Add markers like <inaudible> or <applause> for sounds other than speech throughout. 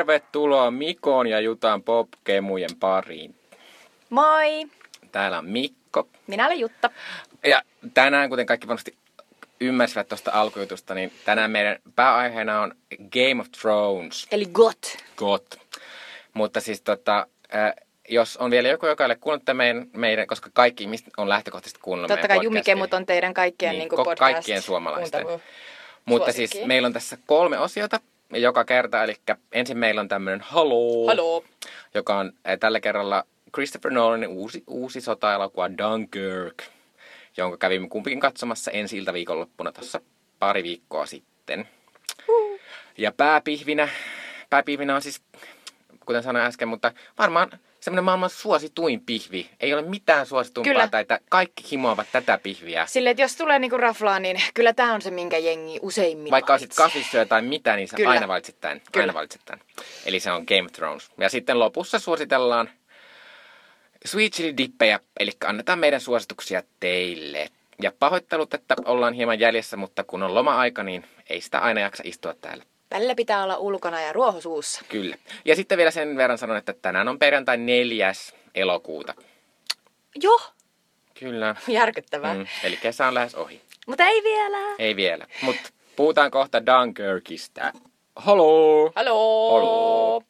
Tervetuloa Mikon ja Jutan popkemujen pariin. Moi! Täällä on Mikko. Minä olen Jutta. Ja tänään, kuten kaikki varmasti ymmärsivät tuosta alkujutusta, niin tänään meidän pääaiheena on Game of Thrones. Eli GOT. GOT. Mutta siis tota, äh, jos on vielä joku, joka ei ole kuunnellut meidän, meidän, koska kaikki ihmiset on lähtökohtaisesti kuunnellut Totta kai Jumikemut on teidän kaikkien Niin, niin, podcast kaikkien suomalaisten. Mutta suosikki. siis meillä on tässä kolme osiota joka kerta. Eli ensin meillä on tämmöinen Haloo, Haloo. joka on äh, tällä kerralla Christopher Nolanin uusi, uusi sota-elokuva Dunkirk, jonka kävimme kumpikin katsomassa ensi ilta viikonloppuna tuossa pari viikkoa sitten. Ja pääpihvinä, pääpihvinä on siis, kuten sanoin äsken, mutta varmaan semmoinen maailman suosituin pihvi. Ei ole mitään suositumpaa, Kyllä. tai että kaikki himoavat tätä pihviä. Silleen, että jos tulee niinku raflaa, niin kyllä tämä on se, minkä jengi useimmin Vaikka olisit kasvissyöjä tai mitä, niin sä Kyllä. aina valitset tämän. Kyllä. Aina valitset tämän. Eli se on Game of Thrones. Ja sitten lopussa suositellaan Sweet Chili Dippejä, eli annetaan meidän suosituksia teille. Ja pahoittelut, että ollaan hieman jäljessä, mutta kun on loma-aika, niin ei sitä aina jaksa istua täällä. Välillä pitää olla ulkona ja ruohosuussa. Kyllä. Ja sitten vielä sen verran sanon, että tänään on perjantai 4. elokuuta. Joo, Kyllä. järkyttävää. Mm. Eli kesä on lähes ohi. Mutta ei vielä. Ei vielä. Mutta puhutaan kohta Dunkirkistä. Haloo! Haloo. Haloo.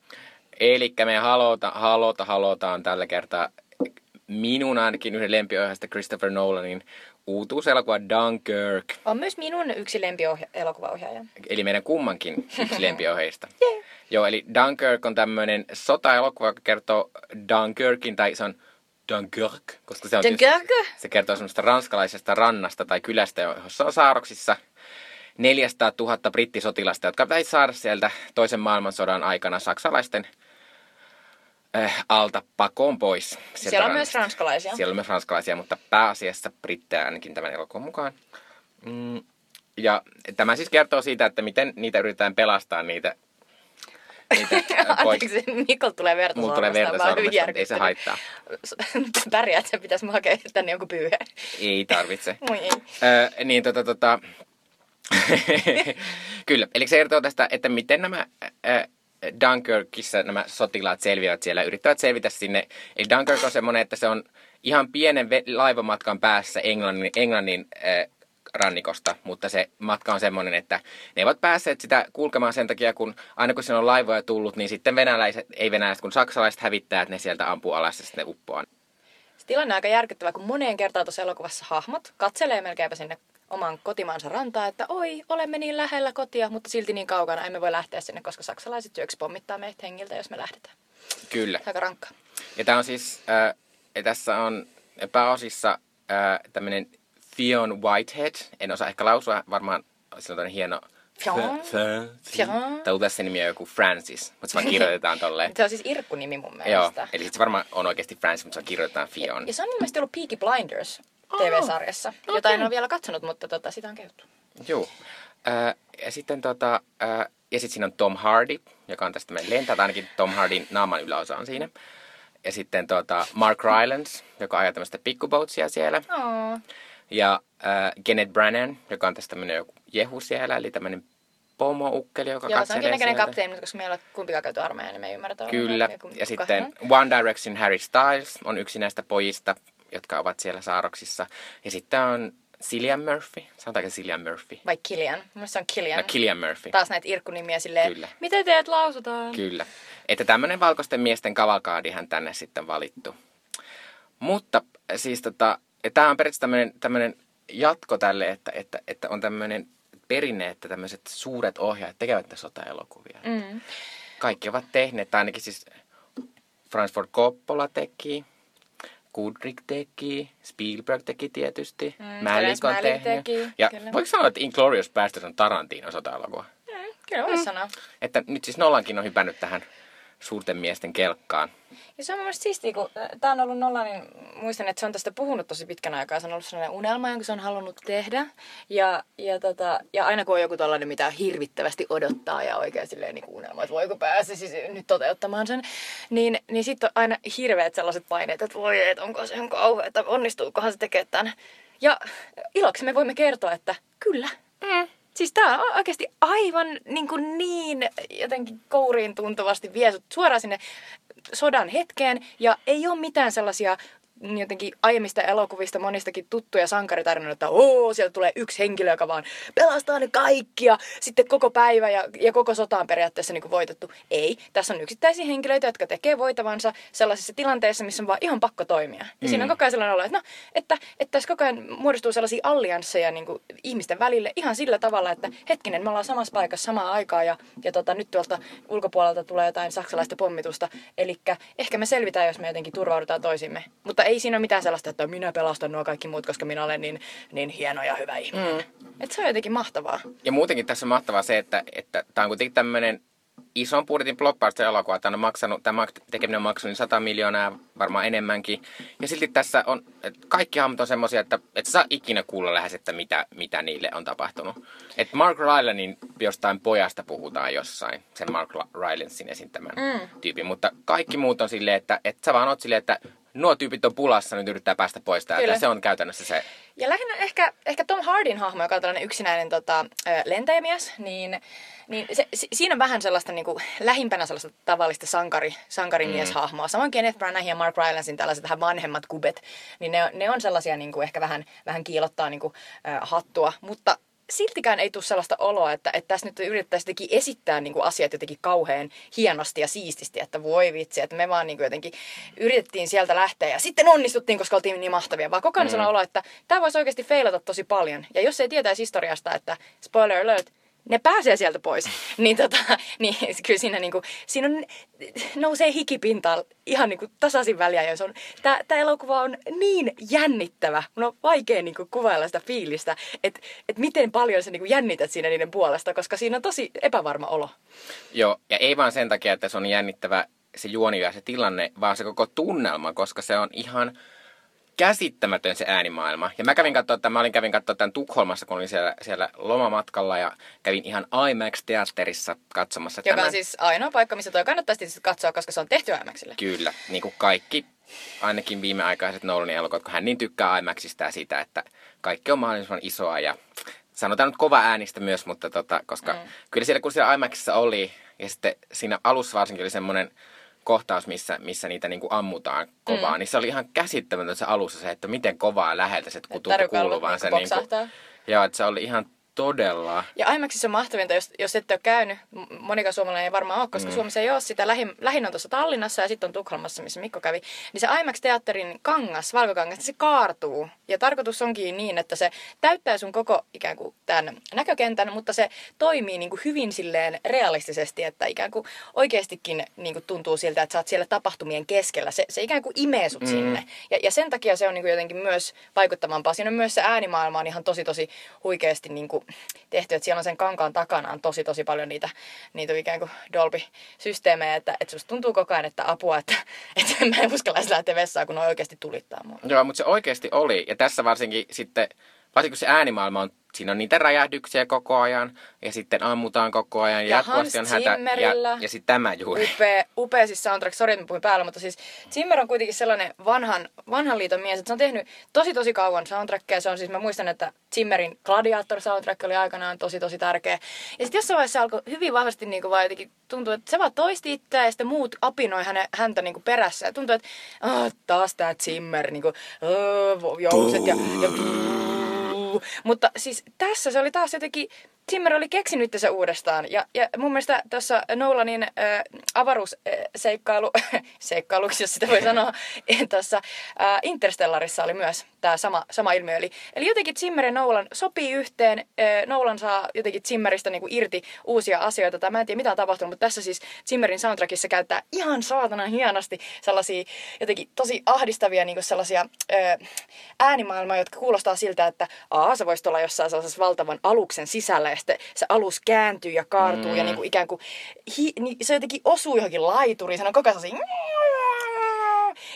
Eli me halota, halota, halotaan tällä kertaa minun ainakin yhden lempiohjaajasta Christopher Nolanin uutuuselokuva Dunkirk. On myös minun yksi lempielokuvaohjaaja. Eli meidän kummankin yksi <laughs> lempiohjeista. yeah. Joo, eli Dunkirk on tämmöinen sota-elokuva, joka kertoo Dunkirkin, tai se on Dunkirk, koska se on Dunkirk? se kertoo semmoista ranskalaisesta rannasta tai kylästä, jossa on saaroksissa 400 000 brittisotilasta, jotka pitäisi saada sieltä toisen maailmansodan aikana saksalaisten äh, alta pakoon pois. sieltä Siellä on rannasta. myös ranskalaisia. Siellä on myös ranskalaisia, mutta pääasiassa brittejä ainakin tämän elokuvan mukaan. Mm, ja tämä siis kertoo siitä, että miten niitä yritetään pelastaa niitä, <laughs> äh, Anteeksi, Mikko tulee verta Mulla tulee verta sormesta, ei se haittaa. <laughs> Pärjää, että sen pitäisi hakea tänne joku pyyhe. Ei tarvitse. <laughs> Moi ei. Öö, niin tota tota... Kyllä, eli se kertoo tästä, että miten nämä äh, Dunkirkissa nämä sotilaat selviävät siellä, yrittävät selvitä sinne. Eli Dunkirk on semmoinen, että se on ihan pienen laivamatkan päässä Englannin, Englannin äh, rannikosta, mutta se matka on semmoinen, että ne eivät päässeet sitä kulkemaan sen takia, kun aina kun siinä on laivoja tullut, niin sitten venäläiset, ei venäläiset, kun saksalaiset hävittäjät, ne sieltä ampuu alas ja sitten uppoaa. Tilanne on aika järkyttävä, kun moneen kertaan tuossa elokuvassa hahmot katselee melkeinpä sinne oman kotimaansa rantaa, että oi, olemme niin lähellä kotia, mutta silti niin kaukana, emme voi lähteä sinne, koska saksalaiset syöksi pommittaa meitä hengiltä, jos me lähdetään. Kyllä. Aika rankkaa. Ja tämä on siis, äh, ja tässä on pääosissa äh, tämmöinen Theon Whitehead. En osaa ehkä lausua, varmaan sillä on hieno... Theon? Tai tässä nimi on joku Francis, mutta se vaan kirjoitetaan <laughs> tolleen. Se on siis irkkunimi mun Joo, mielestä. eli sit se varmaan on oikeasti Francis, mutta se kirjoitetaan Theon. Ja se on ilmeisesti ollut Peaky Blinders TV-sarjassa, jota en ole vielä katsonut, mutta tota, sitä on kehuttu. Joo. Äh, ja sitten tota, äh, ja sitten siinä on Tom Hardy, joka on tästä meidän lentää, tai ainakin Tom Hardin naaman yläosa on siinä. Ja sitten tota Mark Rylance, joka ajaa tämmöistä pikkuboatsia siellä. Oh. Ja äh, Kenneth Brannan, joka on tästä tämmöinen joku jehu siellä, eli tämmöinen pomoukkeli, joka Joo, se onkin näköinen kapteeni, koska meillä ei ole kumpikaan käyty armeijaa, niin me ei ymmärretä. Kyllä. Ja sitten on. One Direction Harry Styles on yksi näistä pojista, jotka ovat siellä saaroksissa. Ja sitten on Cillian Murphy. Sanotaanko Cillian Murphy? Vai Killian. Mun mielestä se on Killian. No, Killian Murphy. Taas näitä irkkunimiä silleen, Kyllä. miten teet lausutaan? Kyllä. Että tämmöinen valkoisten miesten kavalkaadihan tänne sitten valittu. Mutta siis tota, tämä on periaatteessa tämmöinen, tämmöinen jatko tälle, että, että, että on tämmöinen perinne, että tämmöiset suuret ohjaajat tekevät näitä sota-elokuvia. Mm. Kaikki ovat tehneet, tai ainakin siis Francis Ford Coppola teki, Kubrick teki, Spielberg teki tietysti, Mm, Terence on tehnyt. teki, ja kyllä. voiko sanoa, että Inglourious Basterds on Tarantinon sota-elokuva? Mm, kyllä voisi sanoa. Että nyt siis Nolankin on hypännyt tähän suurten miesten kelkkaan. Ja se on mun mielestä siistiä, kun tämä on ollut nolla, niin muistan, että se on tästä puhunut tosi pitkän aikaa. Se on ollut sellainen unelma, jonka se on halunnut tehdä. Ja, ja, tota, ja aina kun on joku tollainen, mitä hirvittävästi odottaa ja oikein silleen niin unelma, että voiko pääse siis nyt toteuttamaan sen, niin, niin sitten on aina hirveät sellaiset paineet, että voi, että onko se ihan kauhea, että onnistuukohan se tekemään tämän. Ja iloksi me voimme kertoa, että kyllä, Mm. Siis tää on oikeasti aivan niin, kuin niin jotenkin kouriin tuntuvasti vie suoraan sinne sodan hetkeen ja ei ole mitään sellaisia jotenkin aiemmista elokuvista monistakin tuttuja sankaritarinoita, että oo, sieltä tulee yksi henkilö, joka vaan pelastaa ne kaikki ja sitten koko päivä ja, ja koko sota on periaatteessa niin kuin voitettu. Ei, tässä on yksittäisiä henkilöitä, jotka tekee voitavansa sellaisissa tilanteissa, missä on vaan ihan pakko toimia. Ja mm. siinä on mm. koko ajan sellainen olo, että, no, että, että tässä koko ajan muodostuu sellaisia alliansseja niin kuin ihmisten välille ihan sillä tavalla, että hetkinen, me ollaan samassa paikassa samaan aikaan ja, ja tota, nyt tuolta ulkopuolelta tulee jotain saksalaista pommitusta. Eli ehkä me selvitään, jos me jotenkin turvaudutaan toisimme. Mutta ei siinä ole mitään sellaista, että minä pelastan nuo kaikki muut, koska minä olen niin, niin hieno ja hyvä ihminen. Mm. Et se on jotenkin mahtavaa. Ja muutenkin tässä on mahtavaa se, että, että tämä on kuitenkin tämmöinen ison budjetin blockbuster-elokuva. Tämä, on maksanut, tämä tekeminen on maksanut 100 miljoonaa, varmaan enemmänkin. Ja silti tässä on, että kaikki hahmot on semmoisia, että et saa ikinä kuulla lähes, että mitä, mitä niille on tapahtunut. Että Mark Rylanin jostain pojasta puhutaan jossain, sen Mark Rylansin esittämän mm. tyypin. Mutta kaikki muut on silleen, että, että sä vaan oot silleen, että nuo tyypit on pulassa, nyt yrittää päästä pois täältä. Se on käytännössä se. Ja lähinnä ehkä, ehkä Tom Hardin hahmo, joka on tällainen yksinäinen tota, lentäjämies, niin, niin se, siinä on vähän sellaista niin kuin, lähimpänä sellaista tavallista sankari, sankarimieshahmoa. Mm. Samoin Kenneth Branagh ja Mark Rylansin tällaiset vähän vanhemmat kubet, niin ne, ne on sellaisia niin kuin, ehkä vähän, vähän kiilottaa niin kuin, äh, hattua. Mutta siltikään ei tule sellaista oloa, että, että tässä nyt yritettäisiin esittää niin kuin asiat jotenkin kauhean hienosti ja siististi, että voi vitsi, että me vaan niin kuin jotenkin yritettiin sieltä lähteä ja sitten onnistuttiin, koska oltiin niin mahtavia, vaan koko ajan mm. olo, että tämä voisi oikeasti feilata tosi paljon. Ja jos ei tietäisi historiasta, että spoiler alert, ne pääsee sieltä pois. <laughs> niin, tota, niin kyllä siinä, niinku, siinä on, nousee hikipintaan ihan niinku tasaisin väliä. Ja on, tämä elokuva on niin jännittävä. Mun on vaikea niinku kuvailla sitä fiilistä, että et miten paljon sä niinku jännität siinä niiden puolesta, koska siinä on tosi epävarma olo. Joo, ja ei vaan sen takia, että se on jännittävä se juoni ja se tilanne, vaan se koko tunnelma, koska se on ihan käsittämätön se äänimaailma. Ja mä kävin katsoa, että mä olin kävin katsoa tämän Tukholmassa, kun olin siellä, siellä lomamatkalla ja kävin ihan IMAX-teatterissa katsomassa. Joka tämän. on siis ainoa paikka, missä toi kannattaisi katsoa, koska se on tehty IMAXille. Kyllä, niin kuin kaikki ainakin viimeaikaiset Nolanin elokuvat, kun hän niin tykkää IMAXista ja siitä, että kaikki on mahdollisimman isoa ja sanotaan nyt kova äänistä myös, mutta tota, koska mm. kyllä siellä kun siellä IMAXissa oli ja sitten siinä alussa varsinkin oli semmoinen kohtaus, missä, missä niitä niin kuin ammutaan kovaa, mm. niin se oli ihan käsittämätöntä se alussa se, että miten kovaa läheltä se tuntuu kuuluvan. Se, niin kuin, joo, että se oli ihan Todella. Ja IMAXissa on mahtavinta, jos, jos ette ole käynyt, monikaan suomalainen ei varmaan ole, koska mm. Suomessa ei ole sitä, lähin, lähin on tuossa Tallinnassa ja sitten on Tukholmassa, missä Mikko kävi, niin se IMAX-teatterin kangas, valkokangas, se kaartuu. Ja tarkoitus onkin niin, että se täyttää sun koko ikään kuin tämän näkökentän, mutta se toimii niin kuin hyvin silleen realistisesti, että ikään kuin oikeastikin niin kuin tuntuu siltä, että sä oot siellä tapahtumien keskellä. Se, se ikään kuin imee sut mm. sinne. Ja, ja sen takia se on niin kuin jotenkin myös vaikuttavampaa. Siinä on myös se äänimaailma on ihan tosi tosi huikeasti niin kuin tehty, että siellä on sen kankaan takana on tosi tosi paljon niitä, niitä ikään kuin Dolby-systeemejä, että, että susta tuntuu koko ajan, että apua, että, että mä en uskalla lähteä vessaan, kun ne oikeasti tulittaa mua. Joo, mutta se oikeasti oli, ja tässä varsinkin sitten, varsinkin kun se äänimaailma on siinä on niitä räjähdyksiä koko ajan ja sitten ammutaan koko ajan ja, jatkuvasti on hätä. Ja, ja sitten tämä juuri. Upea, upea siis soundtrack, sori että puhuin päällä, mutta siis Zimmer on kuitenkin sellainen vanhan, vanhan liiton mies, että se on tehnyt tosi tosi kauan soundtrackia. Se on siis, mä muistan, että Zimmerin Gladiator soundtrack oli aikanaan tosi tosi tärkeä. Ja sitten jossain vaiheessa alkoi hyvin vahvasti niin kuin vaan jotenkin tuntuu, että se vaan toisti itseään ja sitten muut apinoi häne, häntä niin kuin perässä. Ja tuntuu, että oh, taas tämä Zimmer, niin kuin, oh, joukset ja, ja mutta siis tässä se oli taas jotenkin, Zimmer oli keksinyt se uudestaan. Ja, ja mun mielestä tuossa Nolanin äh, avaruusseikkailu, <laughs> seikkailuksi jos sitä voi sanoa, <laughs> tuossa äh, Interstellarissa oli myös tämä sama, sama ilmiö. Eli, eli jotenkin Zimmer ja Nolan sopii yhteen. Äh, Nolan saa jotenkin Zimmeristä niinku irti uusia asioita. Tai mä en tiedä mitä on tapahtunut, mutta tässä siis Zimmerin soundtrackissa käyttää ihan saatana hienosti sellaisia jotenkin tosi ahdistavia niinku sellaisia äh, äänimaailmaa, jotka kuulostaa siltä, että aa, se voisi olla jossain sellaisessa valtavan aluksen sisällä ja sitten se alus kääntyy ja kaartuu mm. ja niinku ikään kuin hi, niin se jotenkin osuu johonkin laituriin. Se on koko ajan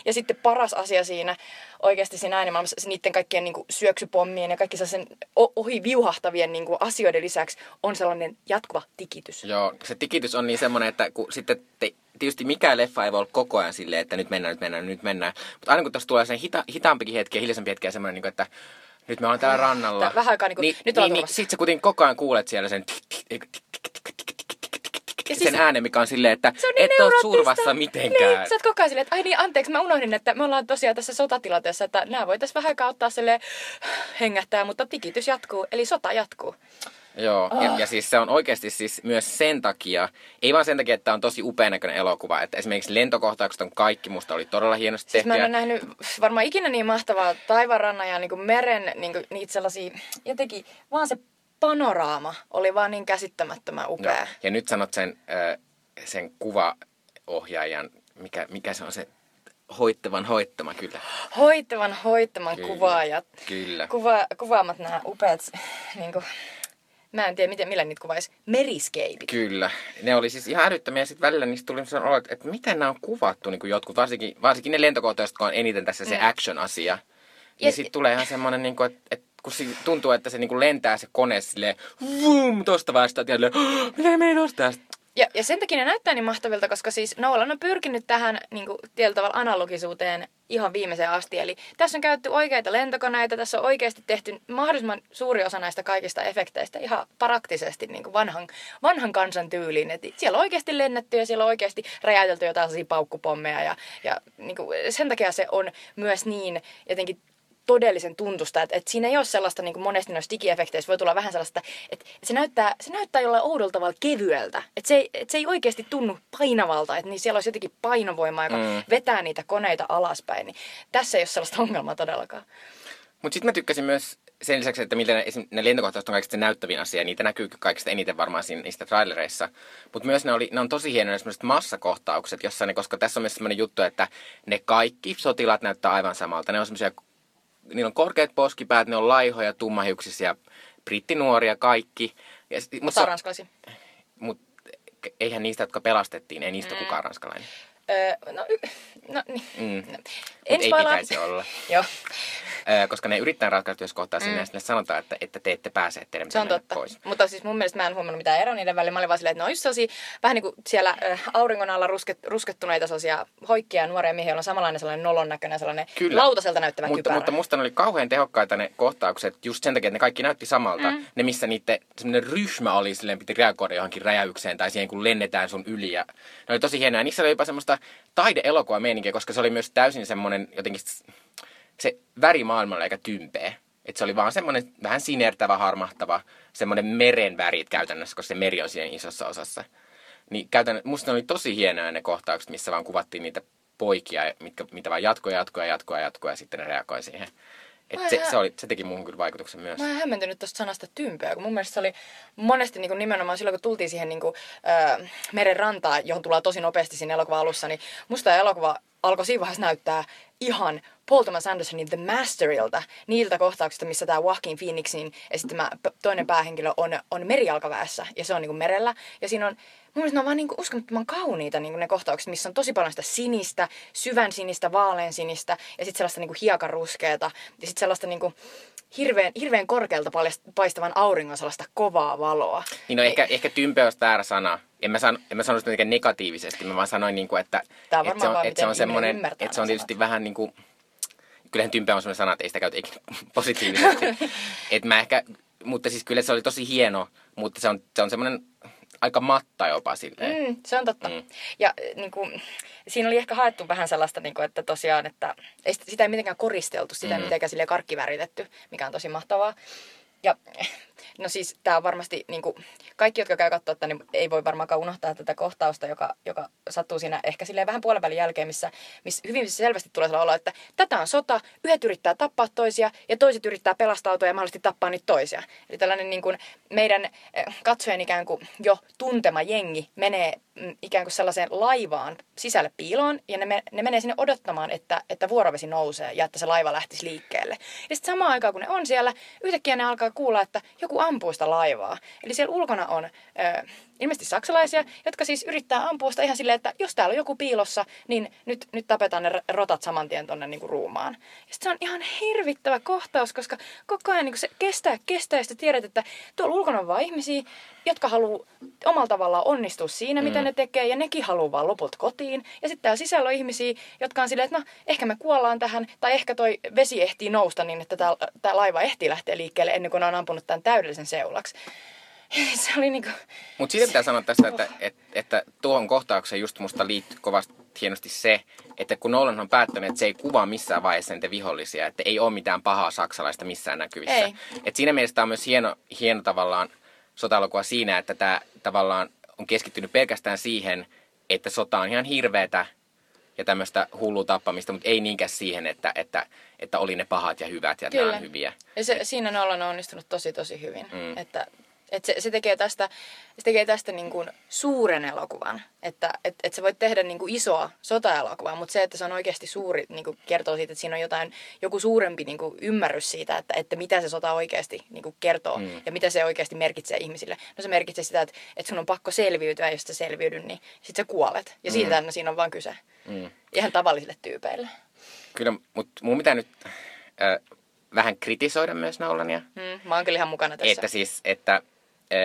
ja sitten paras asia siinä oikeasti siinä äänimaailmassa niiden kaikkien niin kuin syöksypommien ja kaikki sen ohi viuhahtavien niin kuin asioiden lisäksi on sellainen jatkuva tikitys. Joo, se tikitys on niin semmoinen, että kun sitten te, tietysti mikään leffa ei voi olla koko ajan silleen, että nyt mennään, nyt mennään, nyt mennään. Mutta aina kun tuossa tulee sen hita, hitaampikin hetki ja hiljaisempi hetki ja semmoinen, niin kuin, että nyt me ollaan täällä rannalla. Tää, vähän aikaa niinku, niin, nyt niin, niin, sit sä kuitenkin koko ajan kuulet siellä sen ja sen siis, äänen, mikä on silleen, että on niin et ole survassa mitenkään. Niin, sä oot koko ajan silleen, että ai niin, anteeksi, mä unohdin, että me ollaan tosiaan tässä sotatilanteessa, että nämä voitaisiin vähän kauttaa sille hengähtää, mutta tikitys jatkuu, eli sota jatkuu. Joo, Ah. ja, ja siis se on oikeasti siis myös sen takia, ei vaan sen takia, että tämä on tosi upean näköinen elokuva, että esimerkiksi lentokohtaukset on kaikki, musta oli todella hienosti Siis mä en ole nähnyt varmaan ikinä niin mahtavaa taivaanrannan ja niin meren niin niitä sellaisia, jotenkin vaan se panoraama oli vaan niin käsittämättömän upea. Joo. Ja nyt sanot sen, ö, sen kuvaohjaajan, mikä, mikä se on se hoittavan hoittama kyllä. Hoitavan hoitaman Kyllä, kuvaajat. kyllä. Kuva, kuvaamat nämä upeat, niin kuin, mä en tiedä miten, millä niitä kuvaisi, meriskeipit. Kyllä. Ne oli siis ihan älyttömiä ja sitten välillä niistä tuli sellainen olo, että, että miten nämä on kuvattu niin kuin jotkut, varsinkin, varsinkin ne lentokohtaiset, jotka on eniten tässä se Mm. action-asia. Ja Niin sitten tulee ihan semmoinen, niin kuin, että, että kun si- tuntuu, että se niin kuin lentää se kone silleen, vum, tosta vastaan, ja mitä meni tosta? Ja, ja sen takia ne näyttää niin mahtavilta, koska siis Nolan on pyrkinyt tähän niin kuin, tietyllä tavalla analogisuuteen ihan viimeiseen asti. Eli tässä on käytetty oikeita lentokoneita, tässä on oikeasti tehty mahdollisimman suuri osa näistä kaikista efekteistä ihan praktisesti niin kuin vanhan, vanhan kansan tyyliin. Et siellä on oikeasti lennetty ja siellä on oikeasti räjäytelty jotain paukkupommeja. Ja, ja niin kuin, sen takia se on myös niin jotenkin todellisen tuntusta, että, että siinä ei ole sellaista, niin kuin monesti noissa digiefekteissä voi tulla vähän sellaista, että, että se, näyttää, se näyttää jollain oudolla tavalla kevyeltä, että se, ei, että se ei oikeasti tunnu painavalta, että niin siellä olisi jotenkin painovoima, joka Mm. vetää niitä koneita alaspäin, niin tässä ei ole sellaista ongelmaa todellakaan. Mutta sitten mä tykkäsin myös sen lisäksi, että miten ne, ne lentokohtaukset on kaikista näyttävin asia, niitä näkyy kaikista eniten varmaan siinä, niistä trailereissa. Mutta myös ne, oli, ne on tosi hienoja semmoiset massakohtaukset, jossa ne, koska tässä on myös semmoinen juttu, että ne kaikki sotilaat näyttää aivan samalta. Ne on semmoisia, niillä on korkeat poskipäät, ne on laihoja, tummahiuksisia, brittinuoria kaikki. Ja, sit- Mutta se- ranskalaisia. mut eihän niistä, jotka pelastettiin, ei niistä Mm. kukaan ranskalainen. Öö, no, y- no niin. Mm. No. Mut En ei pitäisi olla. Joo, Ö, koska ne yrittää ratkaista jos kohtaa sinne, ja sanotaan, että, että te ette pääse, että teidän se on totta. pois. Mutta siis mun mielestä mä en huomannut mitään eroa niiden välillä. Mä olin vaan silleen, että ne on just sellaisia, vähän niin kuin siellä äh, auringon alla rusket, ruskettuneita sellaisia hoikkia nuoria miehiä, joilla on samanlainen sellainen nolon näköinen, sellainen Kyllä. lautaselta näyttävä Mutta, kypärä. mutta musta ne oli kauhean tehokkaita ne kohtaukset just sen takia, että ne kaikki näytti samalta. Mm. Ne, missä niiden semmoinen ryhmä oli, silleen piti reagoida johonkin räjäykseen tai siihen, kun lennetään sun yli. Ja ne oli tosi hienoja. Niissä oli jopa semmoista taideelokuva meininkiä, koska se oli myös täysin semmoinen jotenkin se värimaailma oli aika tympeä. Et se oli vaan semmoinen vähän sinertävä, harmahtava, semmoinen meren värit käytännössä, koska se meri on siinä isossa osassa. Niin käytännössä, musta oli tosi hienoja ne kohtaukset, missä vaan kuvattiin niitä poikia, mitkä, mitä vaan jatkoja, jatkoja, jatkoja, jatkoja ja sitten ne reagoi siihen. Et se, se, oli, se teki muuhun kyllä vaikutuksen myös. Mä oon hämmentynyt tuosta sanasta tympeä, kun mun mielestä se oli monesti niin kuin nimenomaan silloin, kun tultiin siihen niin kuin, ö, meren rantaan, johon tullaan tosi nopeasti siinä elokuvan alussa, niin musta elokuva alkoi siinä vaiheessa näyttää ihan Paul Thomas Andersonin The Masterilta, niiltä kohtauksista, missä tämä Joaquin Phoenixin esittämä toinen päähenkilö on, on merijalkaväessä, ja se on niin kuin merellä, ja siinä on Mun mielestä ne on vaan niin uskomattoman kauniita niin ne kohtaukset, missä on tosi paljon sitä sinistä, syvän sinistä, vaalean sinistä ja sitten sellaista niin hiekaruskeata ja sitten sellaista niin hirveän, hirveän korkealta paljast- paistavan auringon sellaista kovaa valoa. Niin no ehkä, ehkä tympeä olisi väärä sana. En mä, san, en mä sano sitä mitenkään negatiivisesti, mä vaan sanoin, niin kuin, että, että, se on, että se on semmoinen, että se on tietysti vähän niin kuin, kyllähän tympeä on semmoinen sana, että ei sitä käytä ikinä <laughs> positiivisesti. <laughs> että mä ehkä, mutta siis kyllä se oli tosi hieno, mutta se on, se on semmoinen aika matta jopa silleen. Mm, se on totta. Mm. Ja äh, niin kuin, siinä oli ehkä haettu vähän sellaista, niin kuin, että tosiaan, että ei sitä, ei mitenkään koristeltu, sitä ei Mm. mitenkään silleen karkkiväritetty, mikä on tosi mahtavaa. Ja no siis tämä on varmasti, niin kuin, kaikki jotka käy katsoa niin ei voi varmaankaan unohtaa tätä kohtausta, joka, joka sattuu siinä ehkä silleen vähän puolen välin jälkeen, missä, missä hyvin selvästi tulee sellainen olo, että tätä on sota, yhdet yrittää tappaa toisia ja toiset yrittää pelastautua ja mahdollisesti tappaa niitä toisia. Eli tällainen niin kuin meidän eh, katsojen ikään kuin jo tuntema jengi menee mm, ikään kuin sellaiseen laivaan sisälle piiloon ja ne, ne menee sinne odottamaan, että, että vuorovesi nousee ja että se laiva lähtisi liikkeelle. Ja sitten samaan aikaan kun ne on siellä, yhtäkkiä ne alkaa kuulla, että joku ampuu sitä laivaa. Eli siellä ulkona on ö, ilmeisesti saksalaisia, jotka siis yrittää ampua sitä ihan silleen, että jos täällä on joku piilossa, niin nyt, nyt tapetaan ne rotat saman tien tonne niin kuin ruumaan. Ja se on ihan hirvittävä kohtaus, koska koko ajan niin kuin se kestää, kestää ja sitten tiedät, että tuolla ulkona on vaan ihmisiä, jotka haluaa omalla tavallaan onnistua siinä, mitä mm. ne tekee, ja nekin haluaa vaan loput kotiin. Ja sitten täällä sisällä on ihmisiä, jotka on silleen, että no, ehkä me kuollaan tähän, tai ehkä toi vesi ehtii nousta niin, että tämä laiva ehtii lähteä liikkeelle ennen kuin ne on ampunut tämän täydellisen seulaksi. <laughs> se oli niinku... Mutta siitä pitää sanoa tästä, että, että, että tuohon kohtaukseen just musta liittyy kovasti hienosti se, että kun Nolan on päättänyt, että se ei kuvaa missään vaiheessa niitä vihollisia, että ei ole mitään pahaa saksalaista missään näkyvissä. Ei. Et siinä mielessä tämä on myös hieno, hieno tavallaan sota siinä, että tämä tavallaan on keskittynyt pelkästään siihen, että sota on ihan hirveätä ja tämmöistä hullua tappamista, mutta ei niinkään siihen, että, että, että oli ne pahat ja hyvät ja Kyllä. nämä on hyviä. Ja se, siinä Nolan on onnistunut tosi tosi hyvin. Mm. Että et se, se tekee tästä, se tekee tästä niin kuin suuren elokuvan. Että et, et sä voit tehdä niin kuin isoa sota-elokuvaa, mutta se, että se on oikeasti suuri, niin kuin kertoo siitä, että siinä on jotain, joku suurempi niin kuin ymmärrys siitä, että, että mitä se sota oikeasti niin kuin kertoo mm. ja mitä se oikeasti merkitsee ihmisille. No se merkitsee sitä, että, että sun on pakko selviytyä, jos sä selviydy, niin sit sä kuolet. Ja siitä mm. siinä on vaan kyse. Mm. Ihan tavallisille tyypeille. Kyllä, mutta mun pitää nyt... Äh, vähän kritisoida myös Nolania. Mm, mä oon kyllä ihan mukana tässä. Että siis, että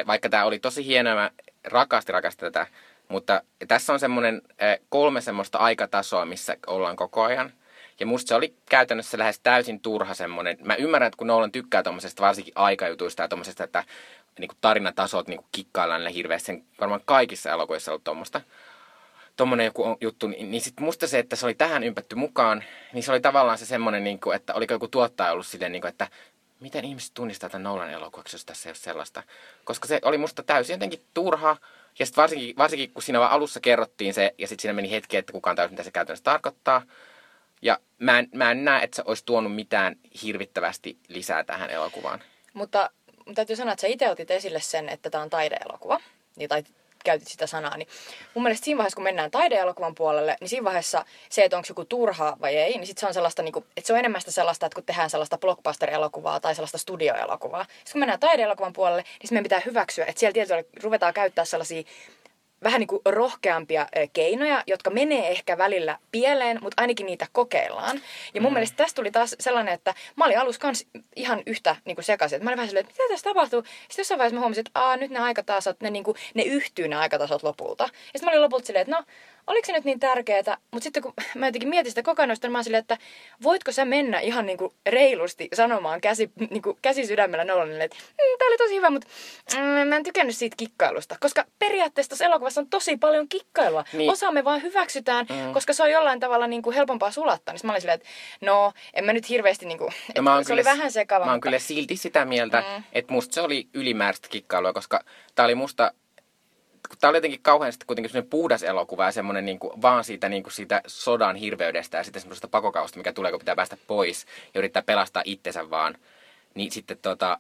vaikka tämä oli tosi hienoa, mä rakasti rakastan tätä, mutta tässä on semmoinen eh, kolme semmoista aikatasoa, missä ollaan koko ajan. Ja musta se oli käytännössä lähes täysin turha semmoinen. Mä ymmärrän, että kun Nolan tykkää tuommoisesta varsinkin aikajutuista ja tuommoisesta, että niin tarinatasot niin kuin kikkaillaan hirveästi. Sen varmaan kaikissa elokuvissa ollut tuommoista. Tuommoinen joku juttu, niin, niin sitten musta se, että se oli tähän ympätty mukaan, niin se oli tavallaan se semmoinen, niin kuin, että oliko joku tuottaja ollut silleen, niin kuin, että miten ihmiset tunnistaa tämän Nolan elokuvaksi, jos tässä ei ole sellaista. Koska se oli musta täysin jotenkin turha. Ja sitten varsinkin, varsinkin, kun siinä alussa kerrottiin se, ja sitten siinä meni hetki, että kukaan täysin mitä se käytännössä tarkoittaa. Ja mä en, mä en näe, että se olisi tuonut mitään hirvittävästi lisää tähän elokuvaan. Mutta täytyy sanoa, että sä itse otit esille sen, että tämä on taideelokuva. Niin, tai käytit sitä sanaa, niin mun mielestä siinä vaiheessa, kun mennään taideelokuvan puolelle, niin siinä vaiheessa se, että onko joku turha vai ei, niin sit se on sellaista, niin kuin, että se on enemmän sitä sellaista, että kun tehdään sellaista blockbuster-elokuvaa tai sellaista studioelokuvaa. Sitten kun mennään taideelokuvan puolelle, niin meidän pitää hyväksyä, että siellä tietysti ruvetaan käyttää sellaisia vähän niin kuin rohkeampia keinoja, jotka menee ehkä välillä pieleen, mutta ainakin niitä kokeillaan. Ja mun mm. mielestä tästä tuli taas sellainen, että mä olin alussa kans ihan yhtä niin kuin sekaisin. Että mä olin vähän silleen, että mitä tässä tapahtuu? Sitten jossain vaiheessa mä huomasin, että Aa, nyt ne aikatasot, ne, niin kuin, ne yhtyy ne aikatasot lopulta. Ja sitten mä olin lopulta silleen, että no, oliko se nyt niin tärkeää? Mutta sitten kun mä jotenkin mietin sitä kokonaisuutta, niin mä silleen, että voitko sä mennä ihan niin kuin reilusti sanomaan käsi, niin kuin käsi sydämellä Nolanille, että mmm, tää oli tosi hyvä, mutta mm, mä en tykännyt siitä kikkailusta. Koska periaatteessa tässä elokuvassa on tosi paljon kikkailua. Niin. Osa me vaan hyväksytään, mm. koska se on jollain tavalla niin kuin helpompaa sulattaa. Niin mä olin silleen, että no, en mä nyt hirveästi niin kuin, no, mä se kyllä, oli vähän sekava. Mä oon kyllä silti sitä mieltä, mm. että musta se oli ylimääräistä kikkailua, koska tää oli musta tämä oli jotenkin kauhean sitten kuitenkin semmoinen puhdas elokuva ja semmoinen niin kuin, vaan siitä, niin kuin siitä sodan hirveydestä ja sitten semmoisesta pakokausta, mikä tulee, kun pitää päästä pois ja yrittää pelastaa itsensä vaan. Niin sitten, tota,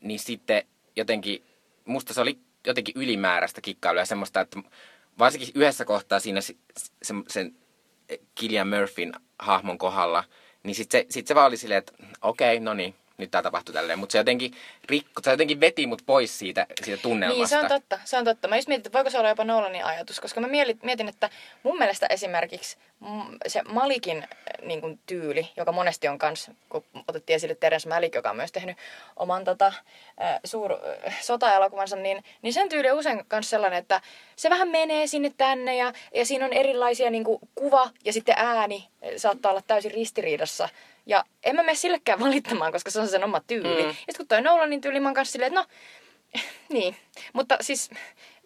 niin sitten jotenkin, musta se oli jotenkin ylimääräistä kikkailua ja semmoista, että varsinkin yhdessä kohtaa siinä sen, sen Killian Murphyn hahmon kohdalla, niin sitten se, sit se vaan oli silleen, että okei, okay, no niin, nyt tämä tapahtui tälleen. Mutta se jotenkin, rikko, se jotenkin veti mut pois siitä, siitä tunnelmasta. Niin, se on totta. Se on totta. Mä just mietin, että voiko se olla jopa Nolanin ajatus, koska mä mietin, että mun mielestä esimerkiksi se Malikin äh, niin kuin, tyyli, joka monesti on kanssa, kun otettiin esille Terence Malik, joka on myös tehnyt oman tota, äh, suur äh, sota-elokuvansa, niin, niin sen tyyli on usein myös sellainen, että se vähän menee sinne tänne ja, ja siinä on erilaisia niin kuin, kuva ja sitten ääni saattaa olla täysin ristiriidassa ja en mä mene sillekään <laughs> valittamaan, koska se on sen oma tyyli. Mm. Ja sitten kun toi Nolanin tyyli, mä oon kanssa silleen, että no, <laughs> niin. Mutta siis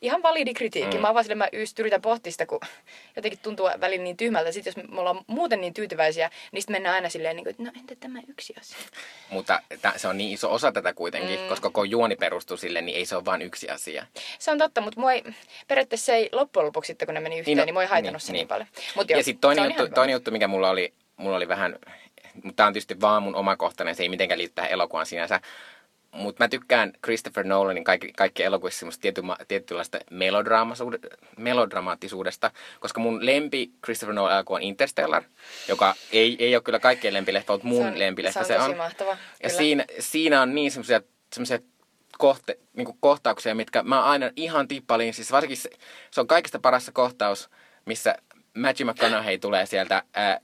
ihan validi kritiikki. Mm. Mä vaan sille, mä just yritän pohtia sitä, kun jotenkin tuntuu välillä niin tyhmältä. Sitten jos me ollaan muuten niin tyytyväisiä, niin sitten mennään aina silleen, niin että no entä tämä yksi asia? <laughs> Mutta t- se on niin iso osa tätä kuitenkin, mm. koska koko juoni perustuu sille, niin ei se ole vain yksi asia. Se on totta, mutta mua ei, periaatteessa se ei loppujen lopuksi sitten, kun ne meni yhteen, niin, no, niin mua ei haitannut niin, se niin, niin paljon. Mut jo, ja sitten toinen, juttu, toinen juttu, mikä mulla oli, mulla oli vähän mutta tämä on tietysti vaan mun omakohtainen, se ei mitenkään liity tähän elokuvaan sinänsä. Mutta mä tykkään Christopher Nolanin kaikki, kaikki elokuvissa semmoista tiety, tietynlaista melodramaattisuudesta, koska mun lempi Christopher Nolan elokuva on Interstellar, joka ei, ei ole kyllä kaikkien lempileffa, mutta mun se on, lempileffa se on. Se on. Mahtava, ja siinä, siinä on niin semmoisia kohte, niin kohtauksia, mitkä mä aina ihan tippalin. Siis varsinkin se, se on kaikista parassa kohtaus, missä Matthew McConaughey tulee sieltä ää,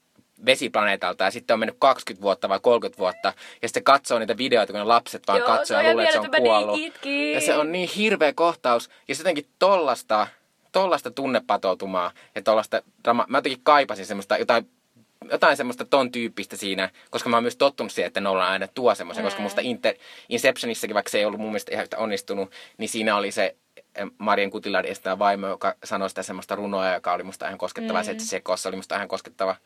vesiplaneetalta ja sitten on mennyt 20 vuotta vai 30 vuotta ja sitten katsoo niitä videoita, kun ne lapset vaan Joo, katsoo ja luulee, että se on niin kuollut. itkin. Ja se on niin hirveä kohtaus ja se jotenkin tollasta, tollasta tunnepatoutumaa ja tollasta drama. Mä jotenkin kaipasin semmoista jotain jotain semmoista ton tyyppistä siinä, koska mä oon myös tottunut siihen, että Nolan aina tuo semmoisen, mm. koska musta Inter, Inceptionissakin, vaikka se ei ollut mun mielestä ihan yhtä onnistunut, niin siinä oli se Marien Kutilard estää vaimo, joka sanoi sitä semmoista runoa, joka oli musta ihan koskettava, mm. se, että se sekossa oli musta ihan koskettava.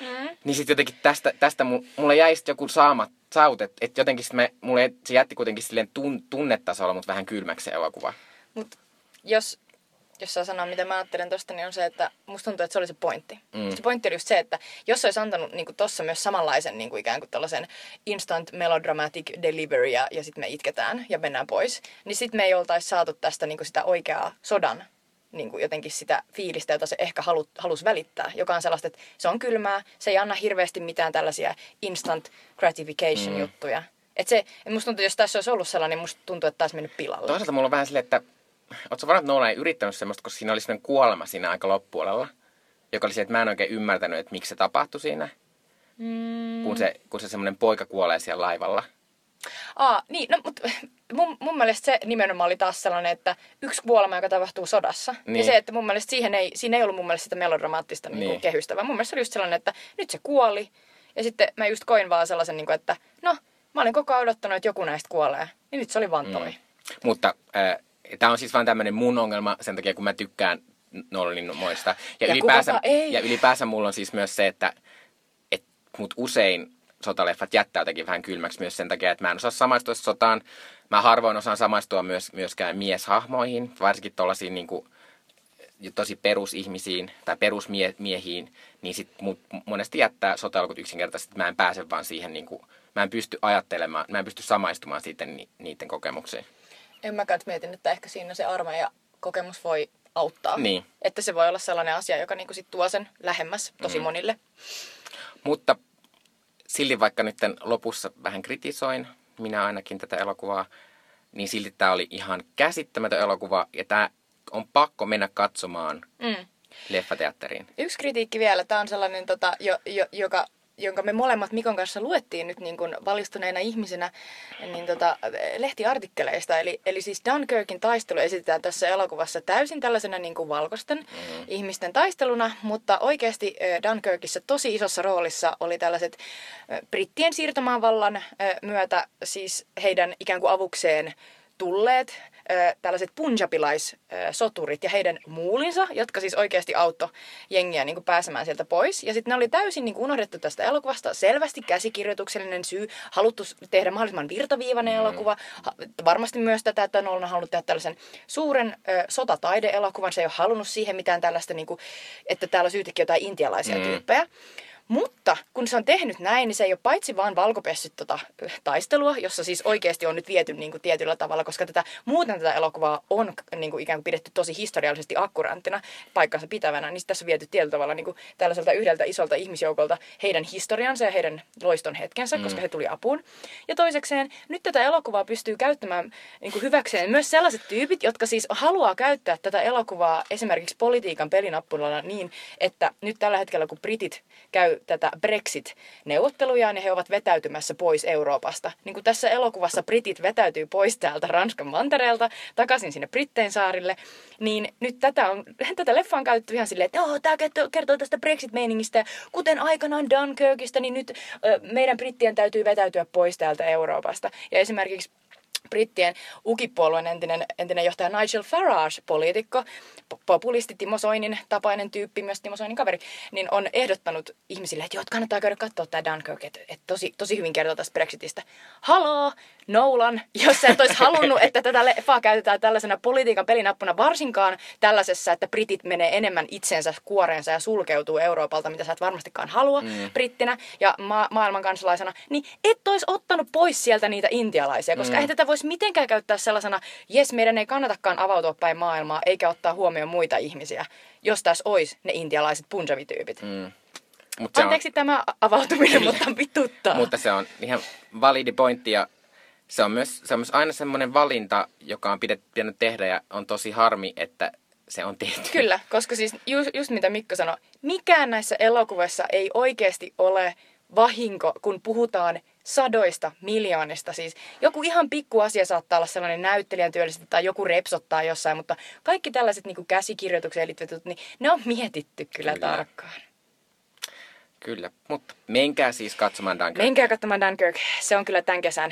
Mm. Niin sitten jotenkin tästä, tästä mulle jäi sit joku saamat, saut, että et jotenkin sit me, mulle, se jätti kuitenkin silleen tun, tunnetasolla, mutta vähän kylmäksi se elokuva. Mut jos, jos saa sanoa, mitä mä ajattelen tosta, niin on se, että musta tuntuu, että se oli se pointti. Mm. Se pointti oli just se, että jos olisi antanut niin tossa myös samanlaisen niin kuin ikään kuin tällaisen instant melodramatic delivery ja, ja sitten me itketään ja mennään pois, niin sitten me ei oltaisi saatu tästä niin kuin sitä oikeaa sodan niin kuin jotenkin sitä fiilistä, jota se ehkä halu, halusi välittää, joka on sellaista, että se on kylmää, se ei anna hirveästi mitään tällaisia instant gratification mm. juttuja. Et se, musta tuntuu, että jos tässä olisi ollut sellainen, niin musta tuntuu, että taisi mennyt pilalle. Toisaalta mulla on vähän silleen, että Oletko varma, että Nolan ei yrittänyt semmoista, koska siinä oli semmoinen kuolema siinä aika loppuolella, joka oli se, että mä en oikein ymmärtänyt, että miksi se tapahtui siinä, mm. kun se, kun se semmoinen poika kuolee siellä laivalla. Aa, niin, no, mutta mun, mun mielestä se nimenomaan oli taas sellainen, että yksi kuolema, joka tapahtuu sodassa. Niin. Ja se, että mun mielestä siihen ei, siinä ei ollut mun mielestä sitä melodramaattista niin. Niin kehystä, vaan mun mielestä se oli just sellainen, että nyt se kuoli. Ja sitten mä just koin vaan sellaisen, niin kuin, että no, mä olin koko ajan odottanut, että joku näistä kuolee. Niin nyt se oli vaan toi. Mm. Mutta äh, Tämä on siis vain tämmöinen mun ongelma sen takia, kun mä tykkään Nolanin moista. Ja, Ja ylipäänsä, ja ylipäänsä mulla on siis myös se, että et mut usein sotaleffat jättää jotenkin vähän kylmäksi myös sen takia, että mä en osaa samaistua sotaan. Mä harvoin osaan samaistua myös, myöskään mieshahmoihin, varsinkin tuollaisiin niin kuin, tosi perusihmisiin tai perusmiehiin, niin sit mut monesti jättää sotaelokut yksinkertaisesti, että mä en pääse vaan siihen, niin kuin, mä en pysty ajattelemaan, mä en pysty samaistumaan sitten ni, niiden kokemuksiin. En mä kans mietin, että ehkä siinä se armeija kokemus voi auttaa. Niin. Että se voi olla sellainen asia, joka niinku sit tuo sen lähemmäs tosi mm. monille. Mutta silti vaikka nyt lopussa vähän kritisoin, minä ainakin tätä elokuvaa, niin silti tämä oli ihan käsittämätön elokuva ja tämä on pakko mennä katsomaan mm. leffateatteriin. Yksi kritiikki vielä. Tämä on sellainen, tota, jo, jo, joka jonka me molemmat Mikon kanssa luettiin nyt niin kuin valistuneena ihmisenä niin tota, lehtiartikkeleista. Eli, eli siis Dunkirkin taistelu esitetään tässä elokuvassa täysin tällaisena niin kuin valkoisten mm. ihmisten taisteluna, mutta oikeasti Dunkirkissa tosi isossa roolissa oli tällaiset brittien siirtomaavallan myötä siis heidän ikään kuin avukseen tulleet tällaiset punjabilais-soturit ja heidän muulinsa, jotka siis oikeasti auttoi jengiä niin kuin pääsemään sieltä pois. Ja sitten ne oli täysin niin kuin unohdettu tästä elokuvasta. Selvästi käsikirjoituksellinen syy, haluttu tehdä mahdollisimman virtaviivainen mm. elokuva. Varmasti myös tätä, että on halunnut tehdä tällaisen suuren ö, sotataideelokuvan. Se ei ole halunnut siihen mitään tällaista, niin kuin, että täällä on jotain intialaisia mm. tyyppejä. Mutta kun se on tehnyt näin, niin se ei ole paitsi vaan valkopessyt tota, taistelua, jossa siis oikeasti on nyt viety niin kuin, tietyllä tavalla, koska tätä, muuten tätä elokuvaa on niin kuin, ikään kuin pidetty tosi historiallisesti akkuranttina, paikkansa pitävänä, niin tässä on viety tietyllä tavalla niin kuin, tällaiselta yhdeltä isolta ihmisjoukolta heidän historiansa ja heidän loiston hetkensä, mm. koska he tuli apuun. Ja toisekseen, nyt tätä elokuvaa pystyy käyttämään niin kuin hyväkseen myös sellaiset tyypit, jotka siis haluaa käyttää tätä elokuvaa esimerkiksi politiikan pelinappulalla niin, että nyt tällä hetkellä kun britit käy tätä Brexit-neuvottelujaan ja he ovat vetäytymässä pois Euroopasta. Niin kuin tässä elokuvassa britit vetäytyy pois täältä Ranskan mantereelta takaisin sinne Brittein saarille, niin nyt tätä, on, <laughs> tätä leffaa on käytetty ihan silleen, että oh, tämä kertoo tästä Brexit-meiningistä, kuten aikanaan Dunkirkista, niin nyt ö, meidän brittien täytyy vetäytyä pois täältä Euroopasta. Ja esimerkiksi brittien UKIP-puolueen entinen, entinen johtaja Nigel Farage, poliitikko, populisti Timo Soinin tapainen tyyppi, myös Timo Soinin kaveri, niin on ehdottanut ihmisille, että joo, kannattaa käydä katsoa tämä Dunkirk, että, että tosi, tosi hyvin kertoo tästä Brexitistä. Haloo, Nolan, jos sä et olisi halunnut, että tätä leffaa käytetään tällaisena politiikan pelinappuna, varsinkaan tällaisessa, että britit menee enemmän itsensä kuoreensa ja sulkeutuu Euroopalta, mitä sä et varmastikaan halua mm. brittinä ja ma- maailman kansalaisena, niin et olisi ottanut pois sieltä niitä intialaisia, koska mm. ei tätä voisi mitenkään käyttää sellaisena, jes, meidän ei kannatakaan avautua päin maailmaa, eikä ottaa huomioon muita ihmisiä, jos tässä olisi ne intialaiset punjabityypit. Mm. Mut Anteeksi on... tämä avautuminen, mutta vituttaa. Mutta se on ihan validi pointti ja se on myös, se on myös aina semmoinen valinta, joka on pitänyt tehdä ja on tosi harmi, että se on tehty. Kyllä, koska siis just, just mitä Mikko sanoi, mikään näissä elokuvissa ei oikeasti ole vahinko, kun puhutaan sadoista miljoonista. Siis joku ihan pikku asia saattaa olla sellainen näyttelijän työllistetty tai joku repsottaa jossain, mutta kaikki tällaiset niin käsikirjoitukseen liittyvät niin ne on mietitty kyllä, kyllä. tarkkaan. Kyllä, mutta menkää siis katsomaan Dunkirk. Menkää katsomaan Dunkirk. Se on kyllä tämän kesän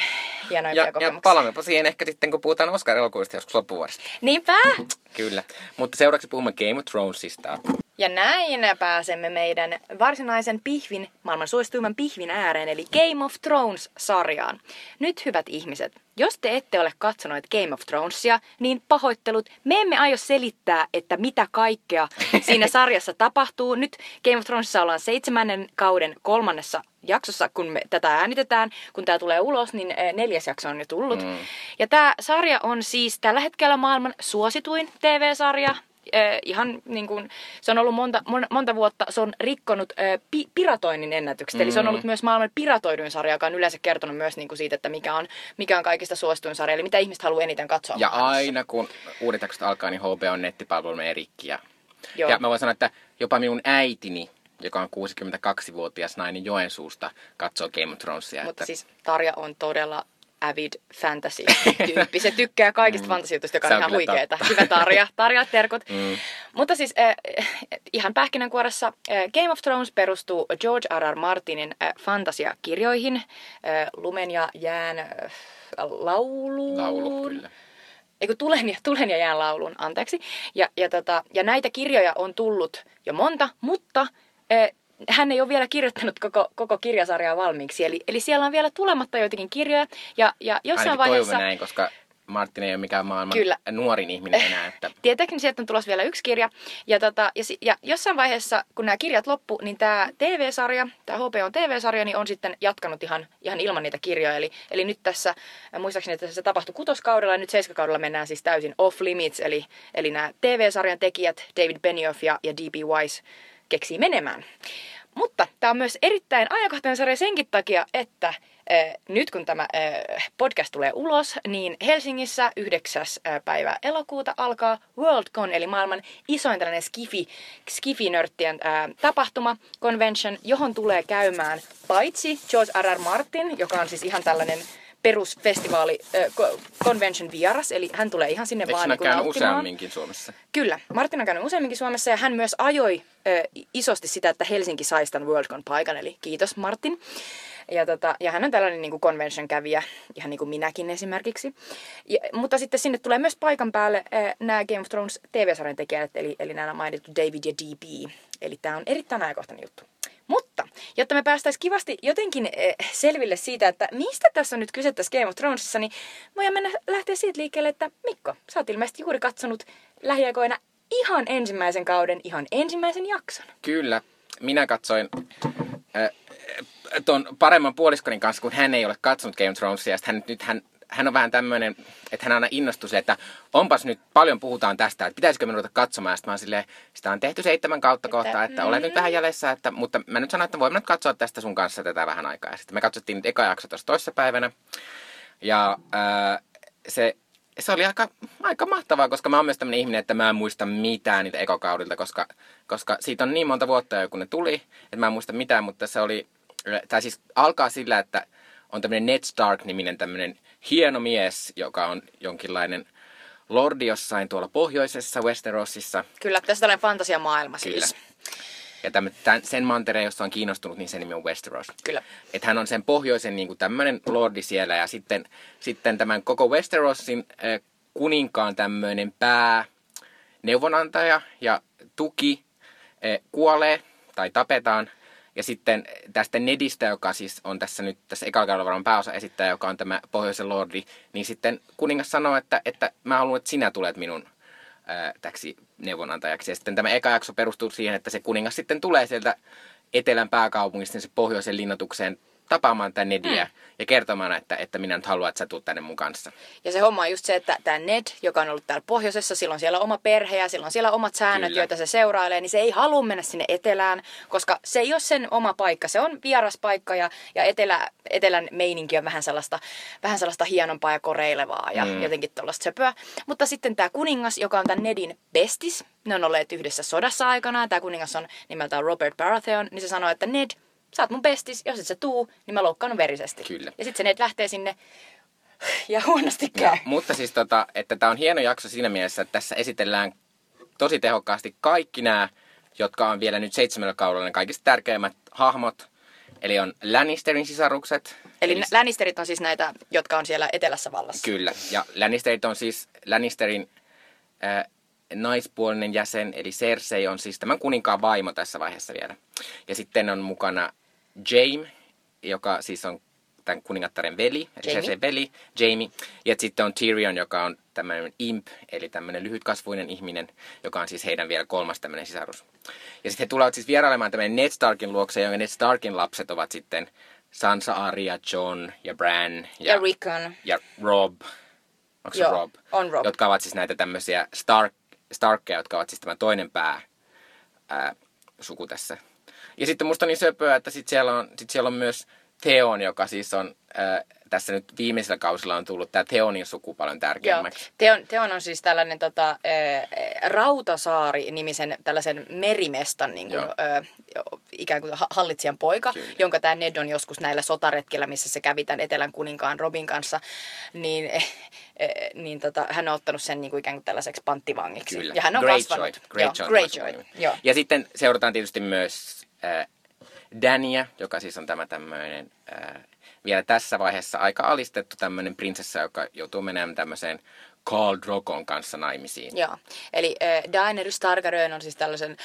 hienoimpia ja, kokemuksia. Ja palaamme siihen ehkä sitten, kun puhutaan Oscar-elokuvista joskus loppuvuodesta. Niinpä! Kyllä, mutta seuraavaksi puhumme Game of Thronesista. Ja näin pääsemme meidän varsinaisen pihvin, maailman suosituimman pihvin ääreen, eli Game of Thrones-sarjaan. Nyt hyvät ihmiset, jos te ette ole katsoneet Game of Thronesia, niin pahoittelut. Me emme aio selittää, että mitä kaikkea <laughs> siinä sarjassa tapahtuu. Nyt Game of Thronesissa ollaan seitsemännen kauden kolmannessa jaksossa, kun me tätä äänitetään. Kun tämä tulee ulos, niin eh, neljäs jakso on jo tullut. Mm. Ja tämä sarja on siis tällä hetkellä maailman suosituin TV-sarja äh, ihan niin kuin, se on ollut monta, mon, monta vuotta, se on rikkonut äh, pi, piratoinnin ennätykset. Mm. Eli se on mm. ollut myös maailman piratoiduin sarja, joka on yleensä kertonut myös niin kuin siitä, että mikä on, mikä on kaikista suosituin sarja, eli mitä ihmiset haluaa eniten katsoa. Ja maailmassa. aina kun uudet jaksot alkaa, niin HBO nettipalvelu menee rikki. Ja, ja mä voin sanoa, että jopa minun äitini joka on 62-vuotias nainen Joensuusta, katsoo Game of Thronesia. Mutta että... siis Tarja on todella avid fantasy-tyyppi. Se tykkää kaikista mm. fantasiutuista, joka on, on ihan huikeeta. Hyvä Tarja. Tarja, terkut. Mm. Mutta siis äh, ihan pähkinänkuoressa äh, Game of Thrones perustuu George R. R. Martinin äh, fantasiakirjoihin. Äh, Lumen ja jään äh, lauluun. Laulu, kyllä. Eikö tulen ja, tulen ja jään laulun, anteeksi. Ja, ja, tota, ja näitä kirjoja on tullut jo monta, mutta äh, hän ei ole vielä kirjoittanut koko, koko kirjasarjaa valmiiksi. Eli, eli siellä on vielä tulematta joitakin kirjoja. Ja, ja jossain Ainakin vaiheessa... näin, koska Martin ei ole mikään maailman Kyllä. nuorin ihminen enää. Että... <laughs> Tietenkin sieltä on tulossa vielä yksi kirja. Ja, tota, ja, ja jossain vaiheessa, kun nämä kirjat loppu, niin tämä TV-sarja, tämä HBO TV-sarja, niin on sitten jatkanut ihan, ihan ilman niitä kirjoja. Eli, eli nyt tässä, muistaakseni, että se tapahtui kutoskaudella ja nyt seiskakaudella mennään siis täysin off limits. Eli, eli nämä TV-sarjan tekijät, David Benioff ja, ja D.B. Wise, keksii menemään. Mutta tämä on myös erittäin ajankohtainen sarja senkin takia, että nyt kun tämä podcast tulee ulos, niin Helsingissä 9. Äh, päivä elokuuta alkaa Worldcon, eli maailman isoin tällainen skifi, skifi-nörttien tapahtuma, convention, johon tulee käymään paitsi George R. R. Martin, joka on siis ihan tällainen perusfestivaali äh, convention vieras, eli hän tulee ihan sinne Eikö vaan niin käynyt useamminkin Suomessa? Kyllä, Martin on käynyt useamminkin Suomessa ja hän myös ajoi äh, isosti sitä, että Helsinki saisi tämän Worldcon paikan, eli kiitos Martin. Ja, tota, ja hän on tällainen niin kuin convention kävijä, ihan niin kuin minäkin esimerkiksi. Ja, mutta sitten sinne tulee myös paikan päälle äh, nämä Game of Thrones TV-sarjan tekijät, eli, eli nämä mainittu David ja DB. Eli tämä on erittäin ajankohtainen juttu. Mutta, jotta me päästäisiin kivasti jotenkin eh, selville siitä, että mistä tässä on nyt kyse tässä Game of Thronesissa, niin voidaan mennä lähteä siitä liikkeelle, että Mikko, sä oot ilmeisesti juuri katsonut lähiaikoina ihan ensimmäisen kauden, ihan ensimmäisen jakson. Kyllä, minä katsoin äh, ton paremman puoliskonin kanssa, kun hän ei ole katsonut Game of Thronesia, ja hän, nyt hän hän on vähän tämmöinen, että hän aina innostui se, että onpas nyt paljon puhutaan tästä, että pitäisikö me ruveta katsomaan. Sitten mä silleen, sitä on tehty seitsemän kautta kohtaa, että olet nyt vähän jäljessä, että, mutta mä nyt sanon, että voimme nyt katsoa tästä sun kanssa tätä vähän aikaa. Ja sitten me katsottiin nyt eka jakso tuossa toisessa päivänä. Ja ää, se, se oli aika, aika mahtavaa, koska mä oon myös tämmöinen ihminen, että mä en muista mitään niitä ekokaudelta, koska, koska siitä on niin monta vuotta jo, kun ne tuli, että mä en muista mitään, mutta se oli, tai siis alkaa sillä, että on tämmöinen Ned Stark-niminen tämmöinen hieno mies, joka on jonkinlainen lordi jossain tuolla pohjoisessa Westerosissa. Kyllä, tässä tällainen fantasiamaailma Kyllä. siis. Ja tämän, tämän, sen mantereen, josta on kiinnostunut, niin sen nimi on Westeros. Kyllä. Että hän on sen pohjoisen niin kuin tämmöinen lordi siellä ja sitten, sitten tämän koko Westerosin äh, kuninkaan tämmöinen pää neuvonantaja ja tuki äh, kuolee tai tapetaan – ja sitten tästä Nedistä, joka siis on tässä nyt tässä ekalla kaudella varmaan pääosa esittäjä, joka on tämä pohjoisen lordi, niin sitten kuningas sanoo, että, että mä haluan, että sinä tulet minun ää, täksi neuvonantajaksi. Ja sitten tämä eka jakso perustuu siihen, että se kuningas sitten tulee sieltä etelän pääkaupungista se pohjoisen linnoitukseen tapaamaan tämän Nedia mm. ja kertomaan, että, että minä nyt haluan, että sä tulet tänne mun kanssa. Ja se homma on just se, että tämä Ned, joka on ollut täällä pohjoisessa, silloin siellä oma perhe ja silloin siellä omat säännöt, Kyllä. joita se seurailee, niin se ei halua mennä sinne etelään, koska se ei ole sen oma paikka. Se on vieras paikka ja, ja etelä, etelän meininki on vähän sellaista, vähän sellaista hienompaa ja koreilevaa ja mm. jotenkin tuollaista söpöä. Mutta sitten tämä kuningas, joka on tämän Nedin bestis, ne on olleet yhdessä sodassa aikana. Tämä kuningas on nimeltään Robert Baratheon, niin se sanoo, että Ned, sä oot mun bestis, jos et sä tuu, niin mä loukkaan verisesti. Kyllä. Ja sitten se lähtee sinne ja huonosti käy. Ja, mutta siis tota, että tämä on hieno jakso siinä mielessä, että tässä esitellään tosi tehokkaasti kaikki nämä, jotka on vielä nyt seitsemällä kaudella ne kaikista tärkeimmät hahmot. Eli on Lannisterin sisarukset. Eli, eli Lannisterit on siis näitä, jotka on siellä etelässä vallassa. Kyllä. Ja Lannisterit on siis Lannisterin äh, naispuolinen jäsen, eli Cersei on siis tämän kuninkaan vaimo tässä vaiheessa vielä. Ja sitten on mukana Jaime, joka siis on tämän kuningattaren veli, eli Jamie. Cersei veli, Jamie. Ja sitten on Tyrion, joka on tämmöinen imp, eli tämmöinen lyhytkasvuinen ihminen, joka on siis heidän vielä kolmas tämmöinen sisarus. Ja sitten he tulevat siis vierailemaan tämmöinen Ned Starkin luokse, jonka Ned Starkin lapset ovat sitten Sansa, Arya, John ja Bran. Ja, ja Rickon. Ja Rob. Onko se Rob? on Rob. Jotka ovat siis näitä tämmöisiä Stark, Starkkeja, jotka ovat siis tämä toinen pää ää, suku tässä. Ja sitten musta on niin söpöä, että sit siellä, on, sit siellä on myös Theon, joka siis on ää, tässä nyt viimeisellä kausilla on tullut tämä Theonin suku paljon tärkeämmäksi. Teon, Teon on siis tällainen tota, ä, Rautasaari-nimisen tällaisen merimestan niin kuin, ä, ikään kuin hallitsijan poika, Kyllä. jonka tämä Ned on joskus näillä sotaretkillä, missä se kävi tämän Etelän kuninkaan Robin kanssa, niin, eh, eh, niin tota, hän on ottanut sen niin kuin ikään kuin tällaiseksi panttivangiksi. Kyllä. Ja hän on Greyjoy. kasvanut. Greyjoy. Joo, Greyjoy. Joo. Ja sitten seurataan tietysti myös äh, Dania, joka siis on tämä tämmöinen äh, vielä tässä vaiheessa aika alistettu tämmöinen prinsessa, joka joutuu menemään tämmöiseen Khal Drogon kanssa naimisiin. Joo, eli äh, Daenerys Targaryen on siis tällaisen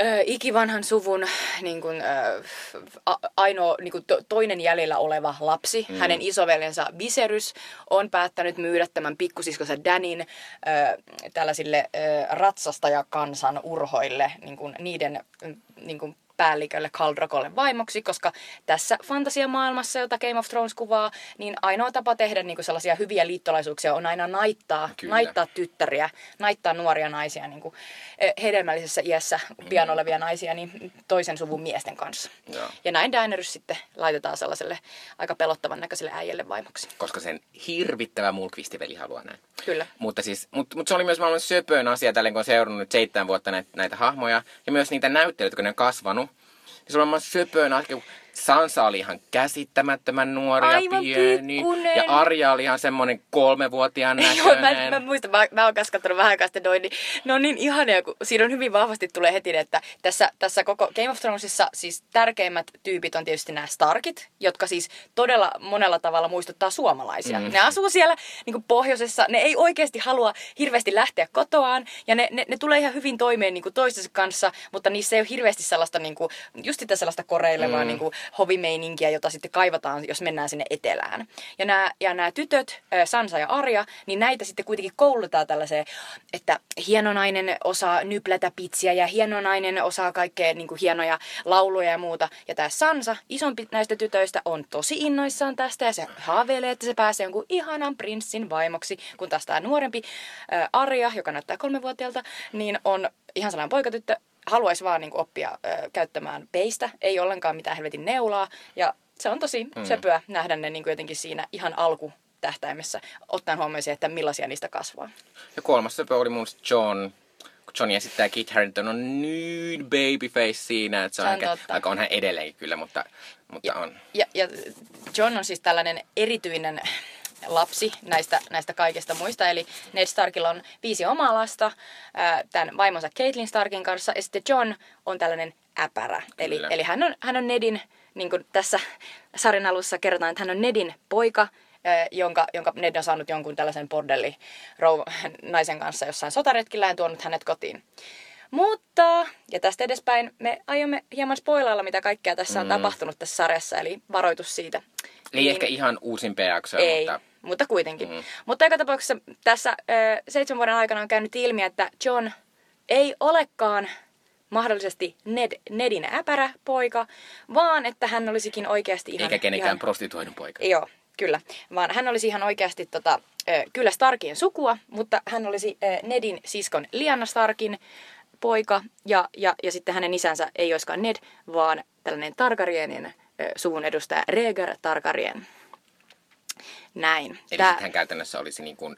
ö, ikivanhan suvun niin kuin, ö, ainoa niin kuin to, toinen jäljellä oleva lapsi. Mm. Hänen isoveljensa Viserys on päättänyt myydä tämän pikkusiskonsa Danin ö, tällaisille ö, ratsastajakansan urhoille niin kuin niiden niin kuin päällikölle Kaldrokolle vaimoksi, koska tässä fantasiamaailmassa, jota Game of Thrones kuvaa, niin ainoa tapa tehdä niin kuin sellaisia hyviä liittolaisuuksia on aina naittaa, naittaa tyttäriä, naittaa nuoria naisia, niin kuin hedelmällisessä iässä pian olevia naisia, niin toisen suvun miesten kanssa. Joo. Ja näin Daenerys sitten laitetaan sellaiselle aika pelottavan näköiselle äijälle vaimoksi. Koska sen hirvittävä mulkvistiveli haluaa näin. Kyllä. Mutta, siis, mutta, mutta se oli myös maailman söpöön asia, tällä kun on seurannut seitsemän vuotta näitä, näitä hahmoja. Ja myös niitä näyttelyitä, kun ne on kasvanut. Niin se on maailman söpöön asia, Sansa oli ihan käsittämättömän nuori Aivan ja pieni. pikkunen. Ja Arja oli ihan semmoinen kolmevuotiaan näköinen. <laughs> Joo, mä, mä muistan, mä, mä oon kaskattanut vähän aikaa sitten noin, niin ne on niin ihania, kun siinä on hyvin vahvasti tulee heti, että tässä, tässä koko Game of Thronesissa siis tärkeimmät tyypit on tietysti nämä Starkit, jotka siis todella monella tavalla muistuttaa suomalaisia. Mm. Ne asuu siellä niin kuin pohjoisessa, ne ei oikeasti halua hirveästi lähteä kotoaan, ja ne, ne, ne tulee ihan hyvin toimeen niin kuin toistensa kanssa, mutta niissä ei ole hirveästi sellaista, niin kuin, just sitä sellaista koreilevaa mm. niin kuin, hovimeininkiä, jota sitten kaivataan, jos mennään sinne etelään. Ja nämä, ja nämä tytöt, Sansa ja Arja, niin näitä sitten kuitenkin koulutetaan tällaiseen, että hieno nainen osaa nyplätä pitsiä ja hieno nainen osaa kaikkea niin kuin hienoja lauluja ja muuta. Ja tämä Sansa, isompi näistä tytöistä, on tosi innoissaan tästä ja se haaveilee, että se pääsee jonkun ihanan prinssin vaimoksi, kun taas tämä nuorempi Arja, joka näyttää kolmevuotiaalta, niin on ihan sellainen poikatyttö, haluaisi vaan niin kuin, oppia ö, käyttämään peistä, ei ollenkaan mitään helvetin neulaa. Ja se on tosi mm. söpöä nähdä ne niin kuin jotenkin siinä ihan alku tähtäimessä, ottaen huomioon se, että millaisia niistä kasvaa. Ja kolmas söpö oli mun John, kun Johnny esittää Kit Harington on niin babyface siinä, että se on, aika, on hän edelleenkin kyllä, mutta, mutta ja, on. Ja, ja John on siis tällainen erityinen lapsi näistä, näistä kaikista muista. Eli Ned Starkilla on viisi omaa lasta tämän vaimonsa Caitlin Starkin kanssa. Ja sitten John on tällainen äpärä. Eli, eli hän, on, hän on Nedin, niin kuin tässä sarjan alussa kerrotaan, että hän on Nedin poika, jonka, jonka Ned on saanut jonkun tällaisen bordelli naisen kanssa jossain sotaretkillä ja tuonut hänet kotiin. Mutta, ja tästä edespäin me aiomme hieman spoilailla, mitä kaikkea tässä on mm. tapahtunut tässä sarjassa, eli varoitus siitä. Ei niin, ehkä ihan uusimpia jaksoja, ei, mutta... mutta kuitenkin. Mm. Mutta joka tapauksessa tässä ö, seitsemän vuoden aikana on käynyt ilmi, että John ei olekaan mahdollisesti Ned, Nedin äpärä poika, vaan että hän olisikin oikeasti ihan... Eikä kenenkään ihan, prostituoidun poika. Joo, kyllä. Vaan hän olisi ihan oikeasti tota, ö, kyllä Starkien sukua, mutta hän olisi ö, Nedin siskon Lianna Starkin poika ja, ja, ja sitten hänen isänsä ei olisikaan Ned, vaan tällainen Targaryenin suvun edustaja Rhaegar Targaryen. Näin. Eli Tää- hän käytännössä olisi niin kuin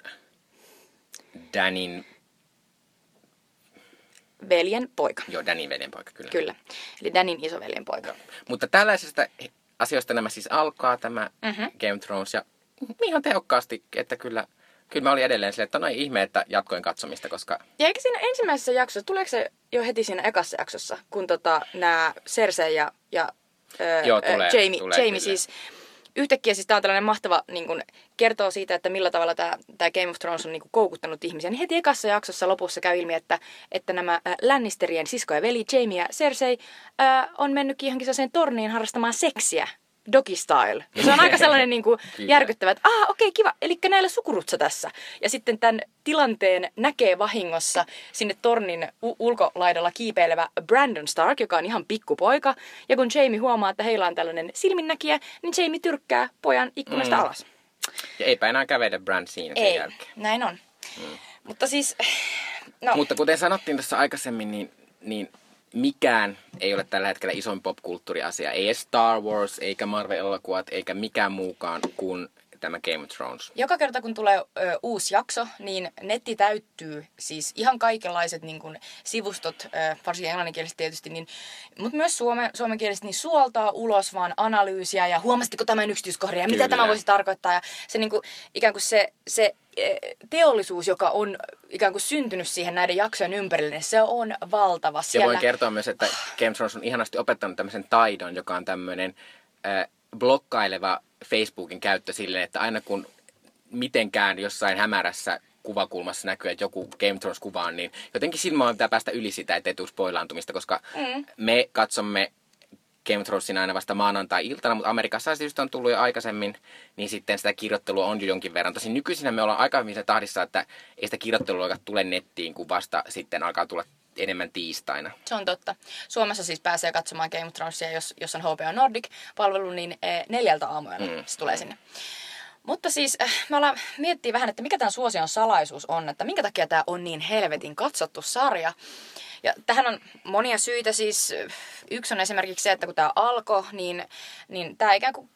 Danin, veljen poika. joo Danin veljen poika kyllä. Kyllä. Eli Danin isoveljen poika. Joo. Mutta tällaisesta asioista nämä siis alkaa tämä Mhm. mm-hmm. Game of Thrones ja ihan tehokkaasti, että kyllä, kyllä mä olin edelleen silleen, että on ihme, että jatkoin katsomista, koska Ja eikä siinä ensimmäisessä jaksossa, tuleeko se jo heti siinä ekassa jaksossa, kun tota, nämä Cersei ja, ja öö, Joo, tulee, Jamie, tulee Jamie kyllä. siis yhtäkkiä siis tämä on tällainen mahtava, niin kun, kertoo siitä, että millä tavalla tämä, tämä Game of Thrones on niin kun, koukuttanut ihmisiä. Niin heti ekassa jaksossa lopussa käy ilmi, että, että nämä Lannisterien sisko ja veli Jamie ja Cersei äh, on mennytkin johonkin sellaiseen torniin harrastamaan seksiä. Doggy style. Ja se on aika sellainen <laughs> niin kuin järkyttävä, että ah, okei, kiva. Eli näillä sukurutsa tässä. Ja sitten tämän tilanteen näkee vahingossa sinne tornin u- ulkolaidalla kiipeilevä Brandon Stark, joka on ihan pikkupoika. Ja kun Jamie huomaa, että heillä on tällainen silminnäkijä, niin Jamie tyrkkää pojan ikkunasta Mm. alas. ja eipä enää kävele Brand siinä sen Ei, jälkeen. näin on. Mutta siis, no, Mutta kuten sanottiin tuossa aikaisemmin, niin, niin mikään ei ole tällä hetkellä isoin popkulttuuriasia. Ei Star Wars, eikä Marvel-elokuvat, eikä mikään muukaan kuin tämä Game of Thrones. Joka kerta kun tulee ö, uusi jakso, niin netti täyttyy siis ihan kaikenlaiset niin kuin, sivustot, ö, varsinkin englanninkieliset tietysti, niin, mutta myös suome, suomenkieliset, niin suoltaa ulos vaan analyysiä ja huomasitteko tämän yksityiskohdan ja mitä Kyllä. tämä voisi tarkoittaa. Ja se niin kuin, ikään kuin se, se eh, teollisuus, joka on ikään kuin syntynyt siihen näiden jaksojen ympärille, niin se on valtava. Ja voin kertoa myös, että Game of Thrones on ihanasti opettanut tämmöisen taidon, joka on tämmöinen äh, blokkaileva Facebookin käyttö silleen, että aina kun mitenkään jossain hämärässä kuvakulmassa näkyy, että joku Game Thrones kuva on, niin jotenkin silloin pitää päästä yli sitä, ettei tule spoilaantumista, koska mm. me katsomme Game Thronesin aina vasta maanantai-iltana, mutta Amerikassa se just on tullut jo aikaisemmin, niin sitten sitä kirjoittelua on jo jonkin verran. Tosin nykyisin me ollaan aika hyvin tahdissa, että ei sitä kirjoittelua tule nettiin, kun vasta sitten alkaa tulla enemmän tiistaina. Se on totta. Suomessa siis pääsee katsomaan Game of Thronesia, jos, jos on HBO Nordic-palvelu, niin eh, neljältä aamuyöllä mm. se tulee sinne. Mutta siis eh, me ollaan miettiä vähän, että mikä tämän suosion salaisuus on, että minkä takia tämä on niin helvetin katsottu sarja. Ja tähän on monia syitä siis. Yksi on esimerkiksi se, että kun tämä alkoi, niin, niin tämä ikään kuin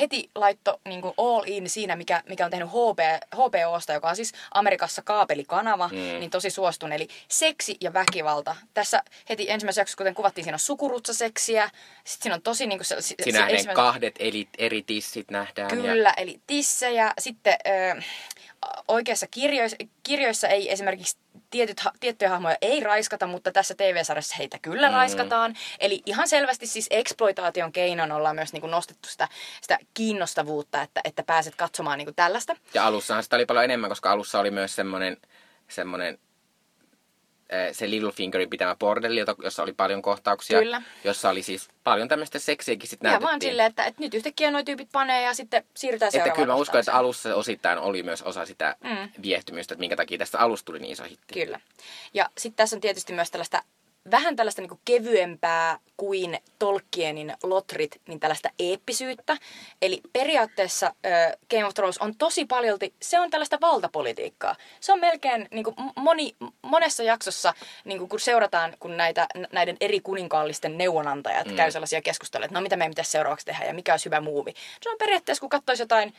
heti laitto niin kuin all in siinä, mikä, mikä on tehnyt HP, HBOsta, joka on siis Amerikassa kaapelikanava, mm. niin tosi suostun. Eli seksi ja väkivalta. Tässä heti ensimmäisessä jaksossa, kuten kuvattiin, siinä on sukurutsaseksiä. Sitten siinä on tosi niin kuin se, se, Siinä ne ensimmäisen- kahdet eli, eri tissit nähdään. Ja, Kyllä, eli tissejä. Sitten ö, oikeassa kirjoissa, kirjoissa ei esimerkiksi tietyt, tiettyjä hahmoja ei raiskata, mutta tässä TV-sarjassa heitä kyllä mm. raiskataan. Eli ihan selvästi siis exploitaation keinon ollaan myös niin kuin nostettu sitä, sitä kiinnostavuutta, että, että pääset katsomaan niin kuin tällaista. ja alussahan sitä oli paljon enemmän, koska alussa oli myös semmoinen, semmoinen se Littlefingerin pitämä bordelli, jossa oli paljon kohtauksia. Kyllä. Jossa oli siis paljon tämmöistä seksiäkin sitten Ja näytettiin. vaan silleen, että, että nyt yhtäkkiä nuo tyypit panee ja sitten siirrytään Että seuraavaan kyllä mä uskon, että alussa osittain oli myös osa sitä mm. viehtymystä, että minkä takia tästä alusta tuli niin iso hitti. Kyllä. Ja sitten tässä on tietysti myös tällaista vähän tällaista niinku kevyempää kuin Tolkienin lotrit, niin tällaista eeppisyyttä. Eli periaatteessa äh, Game of Thrones on tosi paljolti, se on tällaista valtapolitiikkaa. Se on melkein niinku, m- moni, monessa jaksossa, niinku, kun seurataan, kun näitä, näiden eri kuninkaallisten neuvonantajat mm. käy sellaisia keskusteluja, että no mitä meidän pitäisi seuraavaksi tehdä ja mikä olisi hyvä muuvi. Se on periaatteessa, kun katsoisi jotain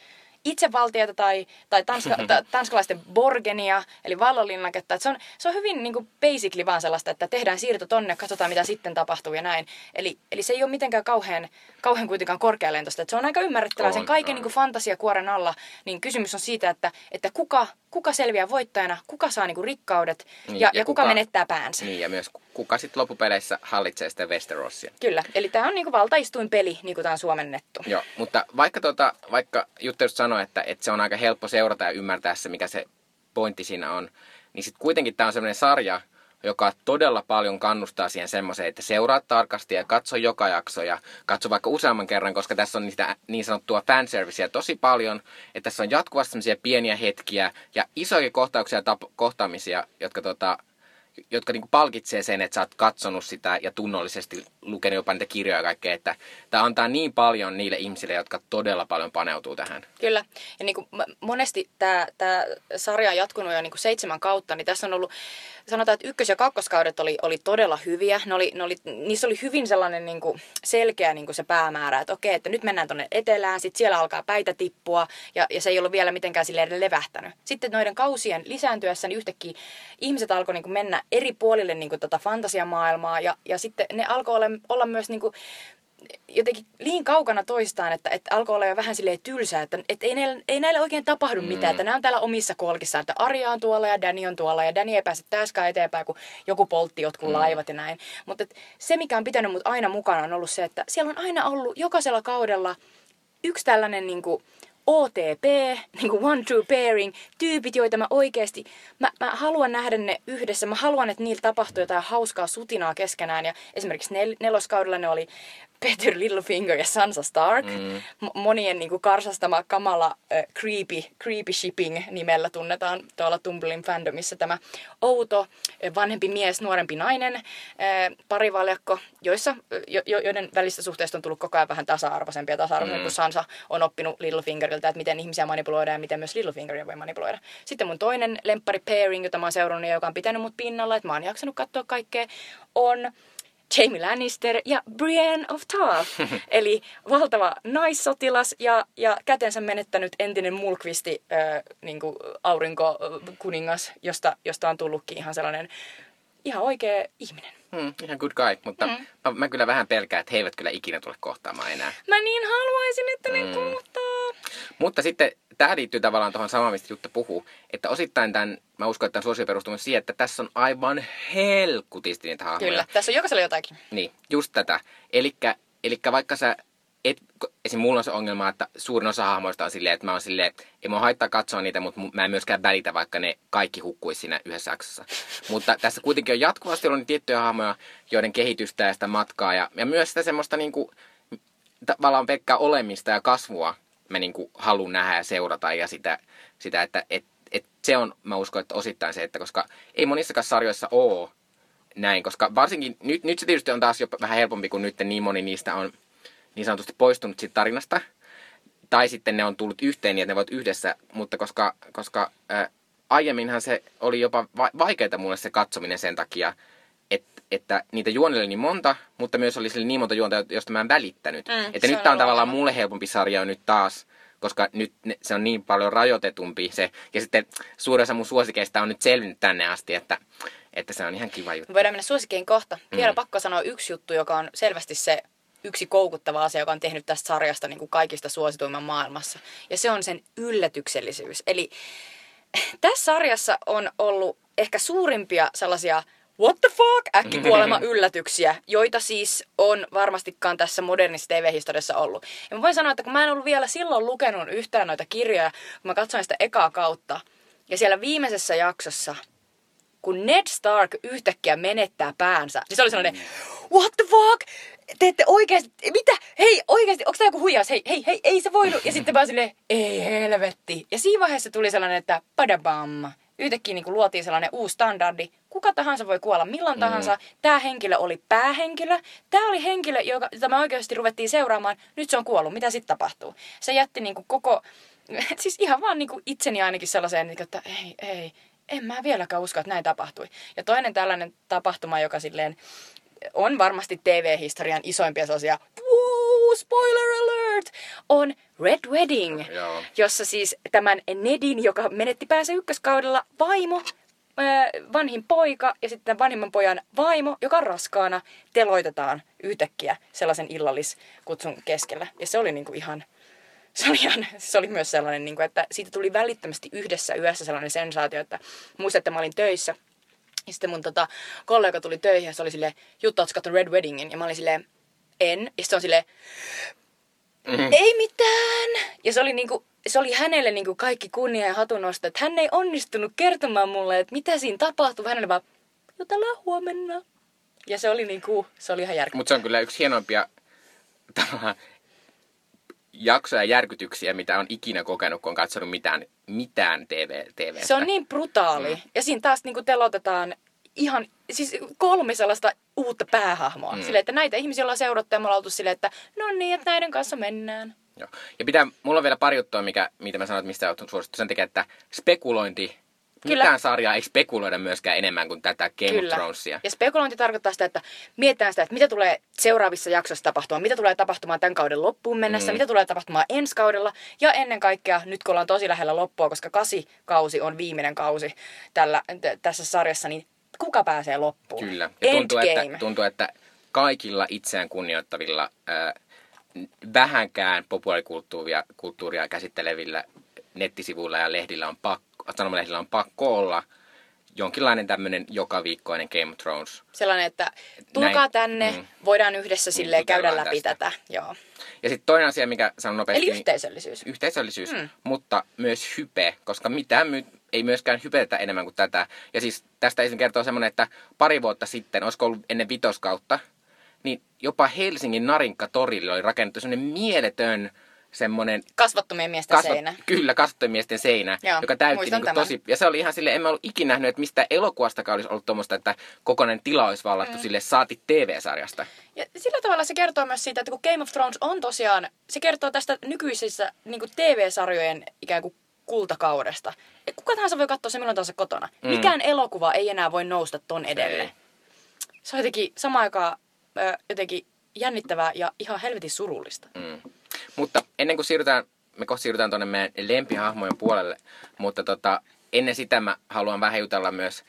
itsevaltiota tai, tai tanska, <laughs> ta, tanskalaisten Borgenia, eli vallanlinnaketta. Että se, on, se on hyvin niin kuin basically vaan sellaista, että tehdään siirto tonne, katsotaan mitä sitten tapahtuu ja näin. Eli, eli se ei ole mitenkään kauhean, kauhean kuitenkaan korkealentoista. Se on aika ymmärrettävää sen kaiken niin kuin fantasiakuoren alla. Niin kysymys on siitä, että, että kuka, kuka selviää voittajana, kuka saa niin kuin rikkaudet Niin, ja, ja ja kuka kuka- menettää päänsä. Niin, ja myös kuka sitten loppupeleissä hallitsee sitä Westerosia. Kyllä, eli tämä on niinku valtaistuin peli, niin kuin tämä on suomennettu. Joo, mutta vaikka, tota, vaikka Jutta just sanoi, että, että se on aika helppo seurata ja ymmärtää se, mikä se pointti siinä on, niin sitten kuitenkin tämä on sellainen sarja, joka todella paljon kannustaa siihen semmoiseen, että seuraa tarkasti ja katso joka jakso ja katso vaikka useamman kerran, koska tässä on niitä niin sanottua fanserviceä tosi paljon, että tässä on jatkuvasti semmoisia pieniä hetkiä ja isoja kohtauksia ja tap- kohtaamisia, jotka tota, jotka niin kuin palkitsee sen, että sä oot katsonut sitä ja tunnollisesti lukenut jopa niitä kirjoja ja kaikkea, että tämä antaa niin paljon niille ihmisille, jotka todella paljon paneutuu tähän. Kyllä. Ja niin kuin monesti tämä, tämä sarja on jatkunut jo niin kuin seitsemän kautta, niin tässä on ollut, sanotaan, että ykkös- ja kakkoskaudet oli, oli todella hyviä. Ne oli, ne oli, niissä oli hyvin sellainen niin kuin selkeä niin kuin se päämäärä, että okei, että nyt mennään tuonne etelään, sitten siellä alkaa päitä tippua, ja, ja se ei ollut vielä mitenkään silleen levähtänyt. Sitten noiden kausien lisääntyessä, niin yhtäkkiä ihmiset alkoi niin kuin mennä eri puolille niin kuin tota fantasiamaailmaa, ja, ja sitten ne alkoi olla, olla myös niin kuin jotenkin liin kaukana toistaan, että, että alkoi olla jo vähän silleen tylsää, että, että ei, näille, ei näille oikein tapahdu mitään, mm. että nämä on täällä omissa kolkissa, että Arja on tuolla ja Danny on tuolla ja Danny ei pääse täskään eteenpäin, kun joku poltti jotkut mm. laivat ja näin. Mutta se, mikä on pitänyt mut aina mukana, on ollut se, että siellä on aina ollut jokaisella kaudella yksi tällainen niin kuin, OTP, <laughs> niin kuin one true pairing, tyypit, joita mä oikeasti, mä, mä haluan nähdä ne yhdessä, mä haluan, että niillä tapahtuu jotain hauskaa sutinaa keskenään. Ja esimerkiksi nel, neloskaudella ne oli Peter Littlefinger ja Sansa Stark. Mm. Monien niin kuin karsastama kamala uh, creepy, creepy shipping nimellä tunnetaan tuolla Tumblin fandomissa tämä outo vanhempi mies, nuorempi nainen, uh, parivaljakko, joissa, jo, joiden välistä suhteesta on tullut koko ajan vähän tasa-arvoisempia tasa-arvoisempia, mm. kun Sansa on oppinut Littlefingeriltä, että miten ihmisiä manipuloidaan ja miten myös Littlefingeria voi manipuloida. Sitten mun toinen lemppari pairing, jota mä oon seurannut ja joka on pitänyt mut pinnalla, että mä oon jaksanut katsoa kaikkea, on Jamie Lannister ja Brienne of Tarth. <laughs> Eli valtava naissotilas ja, ja kätensä menettänyt entinen mulkvisti äh, niin aurinkokuningas, josta, josta on tullutkin ihan sellainen ihan oikea ihminen. Hmm, ihan good guy, mutta hmm. mä, mä kyllä vähän pelkään, että he eivät kyllä ikinä tule kohtaamaan enää. Mä niin haluaisin, että ne hmm. kohtaa. Mutta sitten tämä liittyy tavallaan tuohon samaan, mistä Jutta puhuu, että osittain tämän, mä uskon, että tämän suosio perustuu siihen, että tässä on aivan helkutisti niitä hahmoja. Kyllä, tässä on jokaisella jotakin. Niin, just tätä. Eli vaikka sä et, esim. mulla on se ongelma, että suurin osa hahmoista on silleen, että mä oon silleen, ei mua haittaa katsoa niitä, mutta mä en myöskään välitä, vaikka ne kaikki hukkuisi siinä yhdessä jaksossa. <laughs> mutta tässä kuitenkin on jatkuvasti ollut tiettyjä hahmoja, joiden kehitystä ja sitä matkaa ja, ja myös sitä semmoista niinku, tavallaan pelkkää olemista ja kasvua mä niinku haluan nähdä ja seurata ja sitä, sitä että et, et se on, mä uskon, että osittain se, että koska ei monissakaan sarjoissa oo näin, koska varsinkin nyt, nyt se tietysti on taas jo vähän helpompi, kun nyt niin moni niistä on niin sanotusti poistunut siitä tarinasta. Tai sitten ne on tullut yhteen niin, että ne voivat yhdessä, mutta koska, koska ää, aiemminhan se oli jopa va- vaikeaa mulle se katsominen sen takia, että, niitä juonia oli niin monta, mutta myös oli sille niin monta juonta, josta mä en välittänyt. Mm, että nyt tämä on tavallaan mulle helpompi sarja nyt taas, koska nyt se on niin paljon rajoitetumpi se. Ja sitten suurin osa mun suosikeista on nyt selvinnyt tänne asti, että, että se on ihan kiva juttu. Voidaan mennä suosikeen kohta. Vielä mm. pakko sanoa yksi juttu, joka on selvästi se yksi koukuttava asia, joka on tehnyt tästä sarjasta niin kuin kaikista suosituimman maailmassa. Ja se on sen yllätyksellisyys. Eli tässä sarjassa on ollut ehkä suurimpia sellaisia what the fuck äkkikuolema yllätyksiä, joita siis on varmastikaan tässä modernissa TV-historiassa ollut. Ja mä voin sanoa, että kun mä en ollut vielä silloin lukenut yhtään noita kirjoja, kun mä katsoin sitä ekaa kautta, ja siellä viimeisessä jaksossa kun Ned Stark yhtäkkiä menettää päänsä, niin se oli sellainen, what the fuck? Te ette oikeasti, mitä? Hei, oikeasti, onko tämä joku huijaus? Hei, hei, hei, ei se voinut. Ja sitten vaan silleen, ei helvetti. Ja siinä vaiheessa tuli sellainen, että padabam. Yhtäkkiä niin kuin luotiin sellainen uusi standardi. Kuka tahansa voi kuolla milloin mm. tahansa. Tämä henkilö oli päähenkilö. Tämä oli henkilö, joka, jota me oikeasti ruvettiin seuraamaan. Nyt se on kuollut. Mitä sitten tapahtuu? Se jätti niin kuin koko, <laughs> siis ihan vaan niin kuin itseni ainakin sellaiseen, niin että ei, ei, en mä vieläkään usko, että näin tapahtui. Ja toinen tällainen tapahtuma, joka silleen on varmasti TV-historian isoimpia sellaisia spoiler alert, on Red Wedding, Joo. jossa siis tämän Nedin, joka menetti päänsä ykköskaudella, vaimo, vanhin poika ja sitten vanhimman pojan vaimo, joka on raskaana, teloitetaan yhtäkkiä sellaisen illalliskutsun keskellä. Ja se oli niinku ihan se oli, ihan, se oli myös sellainen, niin kuin, että siitä tuli välittömästi yhdessä yössä sellainen sensaatio, että muistan, että mä olin töissä. Ja sitten mun tota, kollega tuli töihin ja se oli silleen, Jutta, ootko Red Weddingin? Ja mä olin silleen, en. Ja sitten on silleen, mm-hmm. ei mitään. Ja se oli, niinku, se oli hänelle niinku kaikki kunnia ja hatunosta, että hän ei onnistunut kertomaan mulle, että mitä siinä tapahtui. Hänelle vaan, jutellaan huomenna. Ja se oli, niinku, se oli ihan järkeä. Mutta se on kyllä yksi hienoimpia jaksoja järkytyksiä, mitä on ikinä kokenut, kun on katsonut mitään, mitään TV, TV Se on niin brutaali. Mm. Ja siinä taas niin telotetaan ihan, siis kolme sellaista uutta päähahmoa. Mm. Silleen, että näitä ihmisiä ollaan seurattu ja me ollaan oltu silleen, että no niin, että näiden kanssa mennään. Joo. Ja pitää, mulla on vielä pari juttua, mikä, mitä mä sanoin, mistä olet suosittu. Sen takia, että spekulointi Kyllä. Mitään sarjaa ei spekuloida myöskään enemmän kuin tätä Game Kyllä. of Thronesia. Ja spekulointi tarkoittaa sitä, että mietitään sitä, että mitä tulee seuraavissa jaksoissa tapahtumaan, mitä tulee tapahtumaan tämän kauden loppuun mennessä, mm. mitä tulee tapahtumaan ensi kaudella. Ja ennen kaikkea, nyt kun ollaan tosi lähellä loppua, koska kasi kausi on viimeinen kausi tällä, t- tässä sarjassa, niin kuka pääsee loppuun? Kyllä. Ja tuntuu, että, tuntuu, että kaikilla itseään kunnioittavilla, äh, vähänkään populaarikulttuuria kulttuuria käsittelevillä nettisivuilla ja lehdillä on pakko sanomalehdillä on pakko olla jonkinlainen tämmöinen joka viikkoinen Game of Thrones. Sellainen, että tulkaa Näin, tänne, mm, voidaan yhdessä sille käydä läpi tästä. tätä. Joo. Ja sitten toinen asia, mikä sanon nopeasti. Eli yhteisöllisyys. Niin, yhteisöllisyys, mm. mutta myös hype, koska mitään my- ei myöskään hypetä enemmän kuin tätä. Ja siis tästä ensin kertoo semmoinen, että pari vuotta sitten, olisiko ollut ennen vitoskautta, niin jopa Helsingin Narinka torille oli rakennettu semmoinen mieletön semmoinen... Kasvattomien miesten kasvat, seinä. Kyllä, kasvattomien miesten seinä, Joo, joka täytti niin tosi... Ja se oli ihan sille, en mä ollut ikinä nähnyt, että mistä elokuvastakaan olisi ollut tuommoista, että kokonainen tila olisi vallattu mm. sille saati TV-sarjasta. Ja sillä tavalla se kertoo myös siitä, että kun Game of Thrones on tosiaan, se kertoo tästä nykyisissä niin TV-sarjojen ikään kuin kultakaudesta. Et kuka tahansa voi katsoa se milloin tahansa kotona. Mm. Mikään elokuva ei enää voi nousta ton edelle. Se on jotenkin samaan aikaan jotenkin jännittävää ja ihan helvetin surullista. Mm. Mutta ennen kuin siirrytään, me kohta siirrytään tuonne meidän lempihahmojen puolelle, mutta tota, ennen sitä mä haluan vähän jutella myös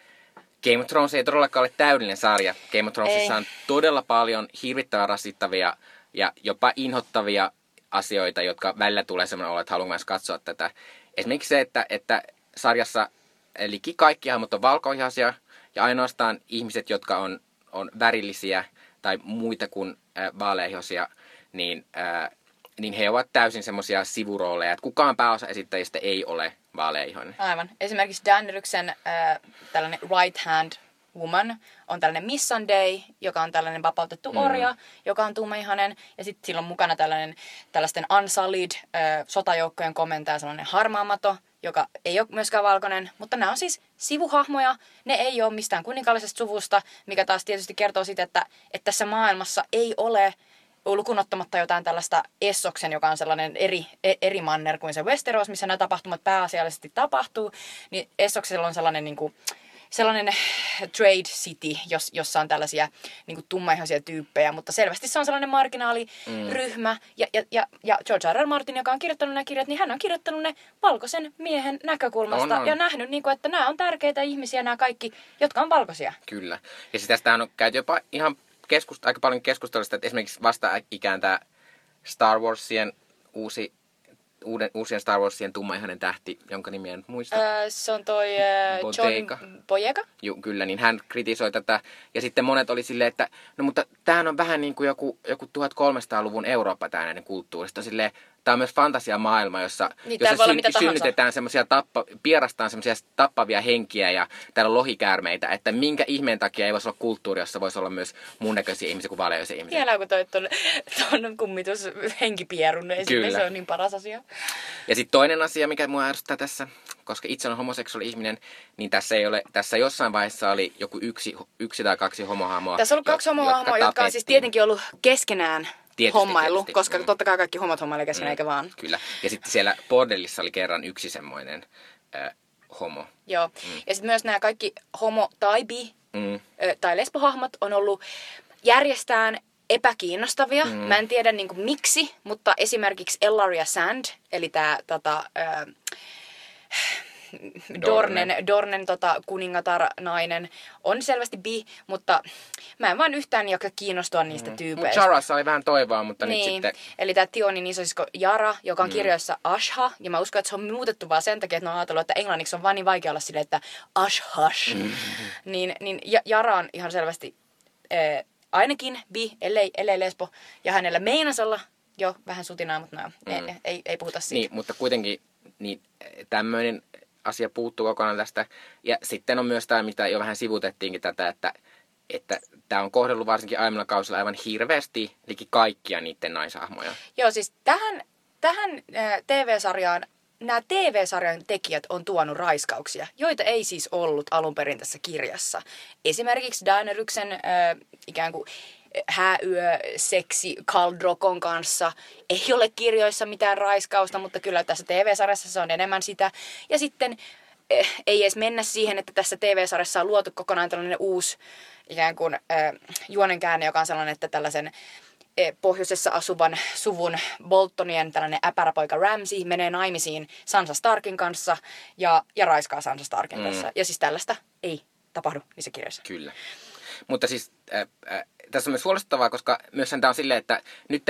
Game of Thrones ei todellakaan ole täydellinen sarja. Game of Thronesissa ei. on todella paljon hirvittävän rasittavia ja jopa inhottavia asioita, jotka välillä tulee sellainen olo, että haluan myös katsoa tätä. Esimerkiksi se, että, että sarjassa liki kaikki hahmot on valkoihaisia ja ainoastaan ihmiset, jotka on, on värillisiä tai muita kuin äh, vaaleihosia, niin äh, niin he ovat täysin semmoisia sivurooleja, että kukaan pääosaesittäjistä ei ole vaaleihoinen. Aivan. Esimerkiksi Daeneryksen äh, tällainen right hand woman on tällainen Miss Sunday, joka on tällainen vapautettu mm. orja, joka on tummaihanen. Ja sitten sillä on mukana tällainen, tällaisten unsullied äh, sotajoukkojen komentaja, sellainen harmaamato, joka ei ole myöskään valkoinen. Mutta nämä on siis sivuhahmoja, ne ei ole mistään kuninkaallisesta suvusta, mikä taas tietysti kertoo siitä, että, että tässä maailmassa ei ole lukunottamatta jotain tällaista Essoksen, joka on sellainen eri, e, eri manner kuin se Westeros, missä nämä tapahtumat pääasiallisesti tapahtuu, niin Essoksella on sellainen niin kuin, sellainen trade city, jos, jossa on tällaisia niin kuin tummaihoisia tyyppejä, mutta selvästi se on sellainen marginaaliryhmä. Mm. Ja, ja, ja, ja George R. R. Martin, joka on kirjoittanut nämä kirjat, niin hän on kirjoittanut ne valkoisen miehen näkökulmasta on, on. ja nähnyt, niin kuin, että nämä on tärkeitä ihmisiä, nämä kaikki, jotka on valkoisia. Kyllä. Ja siis tästä on käyty jopa ihan keskust, aika paljon keskustelua että esimerkiksi vasta ikään tämä Star Warsien uusi uuden, uusien Star Warsien tummaihainen tähti, jonka nimi en muista. Öö, se on toi äh, John Boyega. Ju, kyllä, niin hän kritisoi tätä. Ja sitten monet oli silleen, että no mutta tämähän on vähän niin kuin joku, joku 1300-luvun Eurooppa tämä näiden kulttuurista. Silleen, tämä on myös fantasiamaailma, jossa, niin, jossa syn, synnytetään semmoisia, tappa, pierastaan semmoisia tappavia henkiä ja täällä on lohikäärmeitä, että minkä ihmeen takia ei voisi olla kulttuuri, jossa voisi olla myös mun näköisiä ihmisiä kuin valeoisia ihmisiä. Tiedää, kun toi tuon, tuon kummitus henkipierun esille, se on niin paras asia. Ja sitten toinen asia, mikä mua ärsyttää tässä, koska itse on homoseksuaali ihminen, niin tässä ei ole, tässä jossain vaiheessa oli joku yksi, yksi tai kaksi homohahmoa. Tässä on ollut kaksi homohahmoa, jotka, jotka on siis tietenkin ollut keskenään Tietysti, hommailu, tietysti. koska mm. totta kai kaikki homot hommailee kesken, mm. eikä vaan. Kyllä. Ja sitten siellä bordellissa oli kerran yksi semmoinen äh, homo. Joo. Mm. Ja sitten myös nämä kaikki homo tai bi mm. äh, tai lesbohahmot on ollut järjestään epäkiinnostavia. Mm. Mä en tiedä niin kuin, miksi, mutta esimerkiksi Ellaria Sand, eli tämä tota, Dornen, Dornen tota, kuningatar nainen on selvästi bi, mutta mä en vaan yhtään jaksa kiinnostua niistä mm. tyypeistä. Jarassa oli vähän toivoa, mutta niin. nyt sitten... Eli tämä Tionin isosisko Jara, joka on mm. kirjoissa Asha, ja mä uskon, että se on muutettu vaan sen takia, että ne on ajatellut, että englanniksi on vaan niin vaikea olla silleen, että Ashhash. Mm. Niin, niin Jara on ihan selvästi äh, ainakin bi, ellei, ellei lesbo, ja hänellä meinas olla jo vähän sutinaa, mutta no, mm. ei, ei, ei puhuta siitä. Niin, mutta kuitenkin niin tämmöinen asia puuttuu kokonaan tästä. Ja sitten on myös tämä, mitä jo vähän sivutettiinkin tätä, että että tämä on kohdellut varsinkin aiemmilla kausilla aivan hirveästi liki kaikkia niiden naisahmoja. Joo, siis tähän, tähän TV-sarjaan nämä TV-sarjan tekijät on tuonut raiskauksia, joita ei siis ollut alun perin tässä kirjassa. Esimerkiksi Daineryksen äh, ikään kuin hääyö, seksi Kaldrokon kanssa. Ei ole kirjoissa mitään raiskausta, mutta kyllä tässä TV-sarjassa se on enemmän sitä. Ja sitten eh, ei edes mennä siihen, että tässä TV-sarjassa on luotu kokonaan tällainen uusi ikään kuin äh, juonenkäänne, joka on sellainen, että tällaisen eh, pohjoisessa asuvan suvun Boltonien tällainen äpäräpoika Ramsey menee naimisiin Sansa Starkin kanssa ja, ja raiskaa Sansa Starkin mm. kanssa. Ja siis tällaista ei tapahdu niissä kirjoissa. Kyllä. Mutta siis äh, äh, tässä on myös huolestuttavaa, koska myös tämä on silleen, että nyt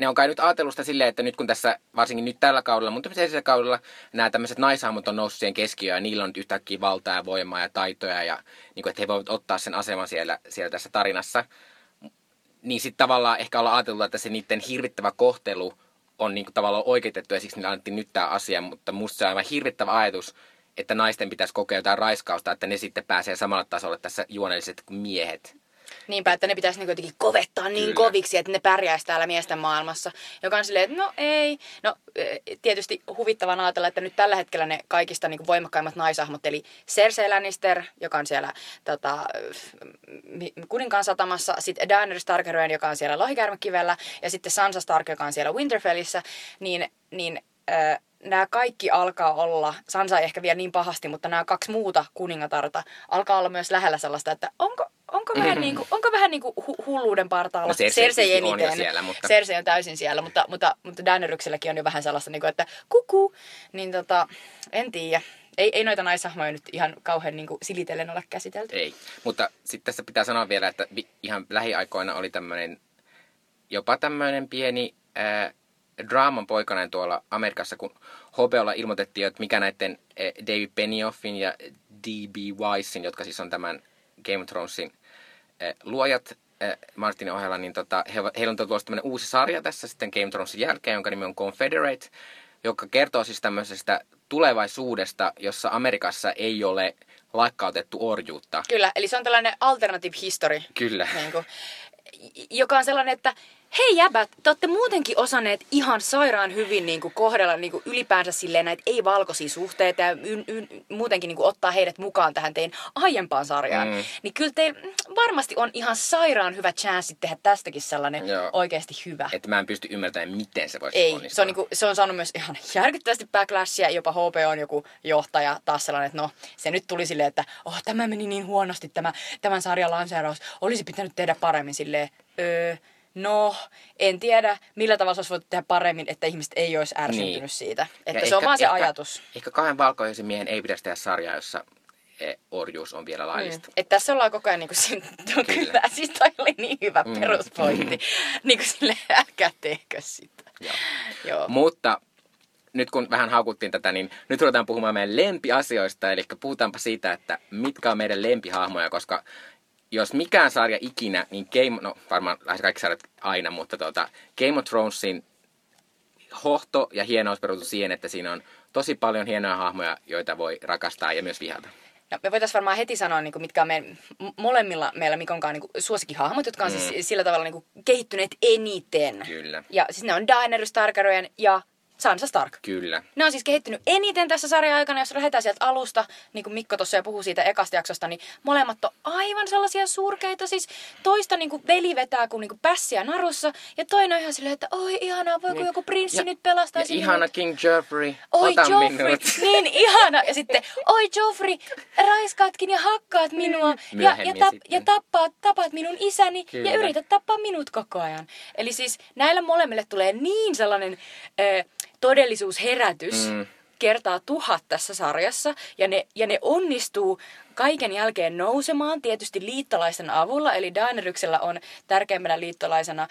ne on kai nyt ajatellut sitä silleen, että nyt kun tässä, varsinkin nyt tällä kaudella, mutta myös kaudella, nämä tämmöiset naishahmot on noussut siihen keskiöön ja niillä on nyt yhtäkkiä valtaa ja voimaa ja taitoja ja niin kuin, että he voivat ottaa sen aseman siellä, siellä tässä tarinassa. Niin sitten tavallaan ehkä olla ajatellut, että se niiden hirvittävä kohtelu on niin kuin, tavallaan oikeutettu ja siksi niille annettiin nyt tämä asia, mutta musta se on aivan hirvittävä ajatus, että naisten pitäisi kokea jotain raiskausta, että ne sitten pääsee samalla tasolle tässä juonelliset kuin miehet. Niinpä, että ne pitäisi niinku jotenkin kovettaa niin Kyllä. koviksi, että ne pärjäisi täällä miesten maailmassa. Joka on silleen, että no ei. No e, tietysti huvittavan ajatella, että nyt tällä hetkellä ne kaikista niinku voimakkaimmat naisahmot, eli Cersei Lannister, joka on siellä tota, kuninkaan satamassa, sitten Daenerys Targaryen, joka on siellä Lohikärmekivellä, ja sitten Sansa Stark, joka on siellä Winterfellissä, niin, niin äh, nämä kaikki alkaa olla, Sansa ei ehkä vielä niin pahasti, mutta nämä kaksi muuta kuningatarta alkaa olla myös lähellä sellaista, että onko, onko vähän, mm. niin kuin, onko vähän niin kuin hu- hulluuden partaalla. No Cersei, Cersei eniten. On siellä, mutta... Cersei on täysin siellä, mutta, mutta, mutta Daenerykselläkin on jo vähän sellaista, niin kuin, että kuku. Niin tota, en tiedä. Ei, ei noita naisahmoja nyt ihan kauhean niin kuin silitellen ole käsitelty. Ei, mutta sitten tässä pitää sanoa vielä, että ihan lähiaikoina oli tämmöinen, jopa tämmöinen pieni ää, draaman poikainen tuolla Amerikassa, kun HBOlla ilmoitettiin, että mikä näiden David Benioffin ja D.B. Weissin, jotka siis on tämän Game of Thronesin luojat Martinin ohella, niin tota, he, heillä on tulossa tämmöinen uusi sarja tässä sitten Game of Thronesin jälkeen, jonka nimi on Confederate, joka kertoo siis tämmöisestä tulevaisuudesta, jossa Amerikassa ei ole laikkautettu orjuutta. Kyllä, eli se on tällainen alternative history. Kyllä. Niin kuin, joka on sellainen, että hei jäbät, te olette muutenkin osanneet ihan sairaan hyvin niin kuin kohdella niin kuin ylipäänsä silleen näitä ei-valkoisia suhteita ja y- y- muutenkin niin kuin ottaa heidät mukaan tähän teidän aiempaan sarjaan. Mm. Niin kyllä teillä varmasti on ihan sairaan hyvä chanssi tehdä tästäkin sellainen Joo. oikeasti hyvä. Että mä en pysty ymmärtämään, miten se voisi Ei, onnistua. se on, niin kuin, se on saanut myös ihan järkyttävästi backlashia. Jopa HP on joku johtaja taas sellainen, että no se nyt tuli silleen, että oh, tämä meni niin huonosti tämä, tämän sarjan lanseeraus. Olisi pitänyt tehdä paremmin silleen, öö, No, en tiedä, millä tavalla se olisi voitu tehdä paremmin, että ihmiset ei olisi ärsyntynyt niin. siitä. Että ja se ehkä, on vaan se ehkä, ajatus. Ehkä kahden valkoisen miehen ei pitäisi tehdä sarjaa, jossa e, orjuus on vielä laillista. Mm. Että tässä ollaan koko ajan niin kuin, siinä, <laughs> kyllä. kyllä. Siis toi oli niin hyvä mm. peruspointti. Mm. niin kuin sille älkää tehkö sitä. Joo. Joo. Mutta nyt kun vähän haukuttiin tätä, niin nyt ruvetaan puhumaan meidän lempiasioista. Eli puhutaanpa siitä, että mitkä on meidän lempihahmoja, koska jos mikään sarja ikinä, niin Game, no varmaan lähes kaikki sarjat aina, mutta tuota, Game of Thronesin hohto ja hienous perustuu siihen, että siinä on tosi paljon hienoja hahmoja, joita voi rakastaa ja myös vihata. No, me voitaisiin varmaan heti sanoa, niin kuin, mitkä on meidän, molemmilla meillä Mikonkaan niin suosikkihahmot, jotka on siis mm. siis sillä tavalla niin kuin, kehittyneet eniten. Kyllä. Ja siis ne on Daenerys Targaryen ja Sansa Stark. Kyllä. Ne on siis kehittynyt eniten tässä sarjan aikana, jos lähdetään sieltä alusta, niin kuin Mikko tuossa jo puhui siitä ekasta jaksosta, niin molemmat on aivan sellaisia surkeita. Siis toista niin kuin veli vetää kuin, niin kuin pässiä narussa, ja toinen on ihan silleen, että oi ihanaa, voiko niin. joku prinssi ja, nyt pelastaa ja ihana King Joffrey, oi ota Joffrey, minut. <laughs> niin ihana. Ja sitten, oi Joffrey, raiskaatkin ja hakkaat minua, ja, ja, tap, ja tappaat, tapaat minun isäni, Kyllä. ja yrität tappaa minut koko ajan. Eli siis näillä molemmille tulee niin sellainen... Äh, todellisuusherätys mm. kertaa tuhat tässä sarjassa. Ja ne, ja ne onnistuu kaiken jälkeen nousemaan tietysti liittolaisten avulla. Eli Daeneryksellä on tärkeimmänä liittolaisena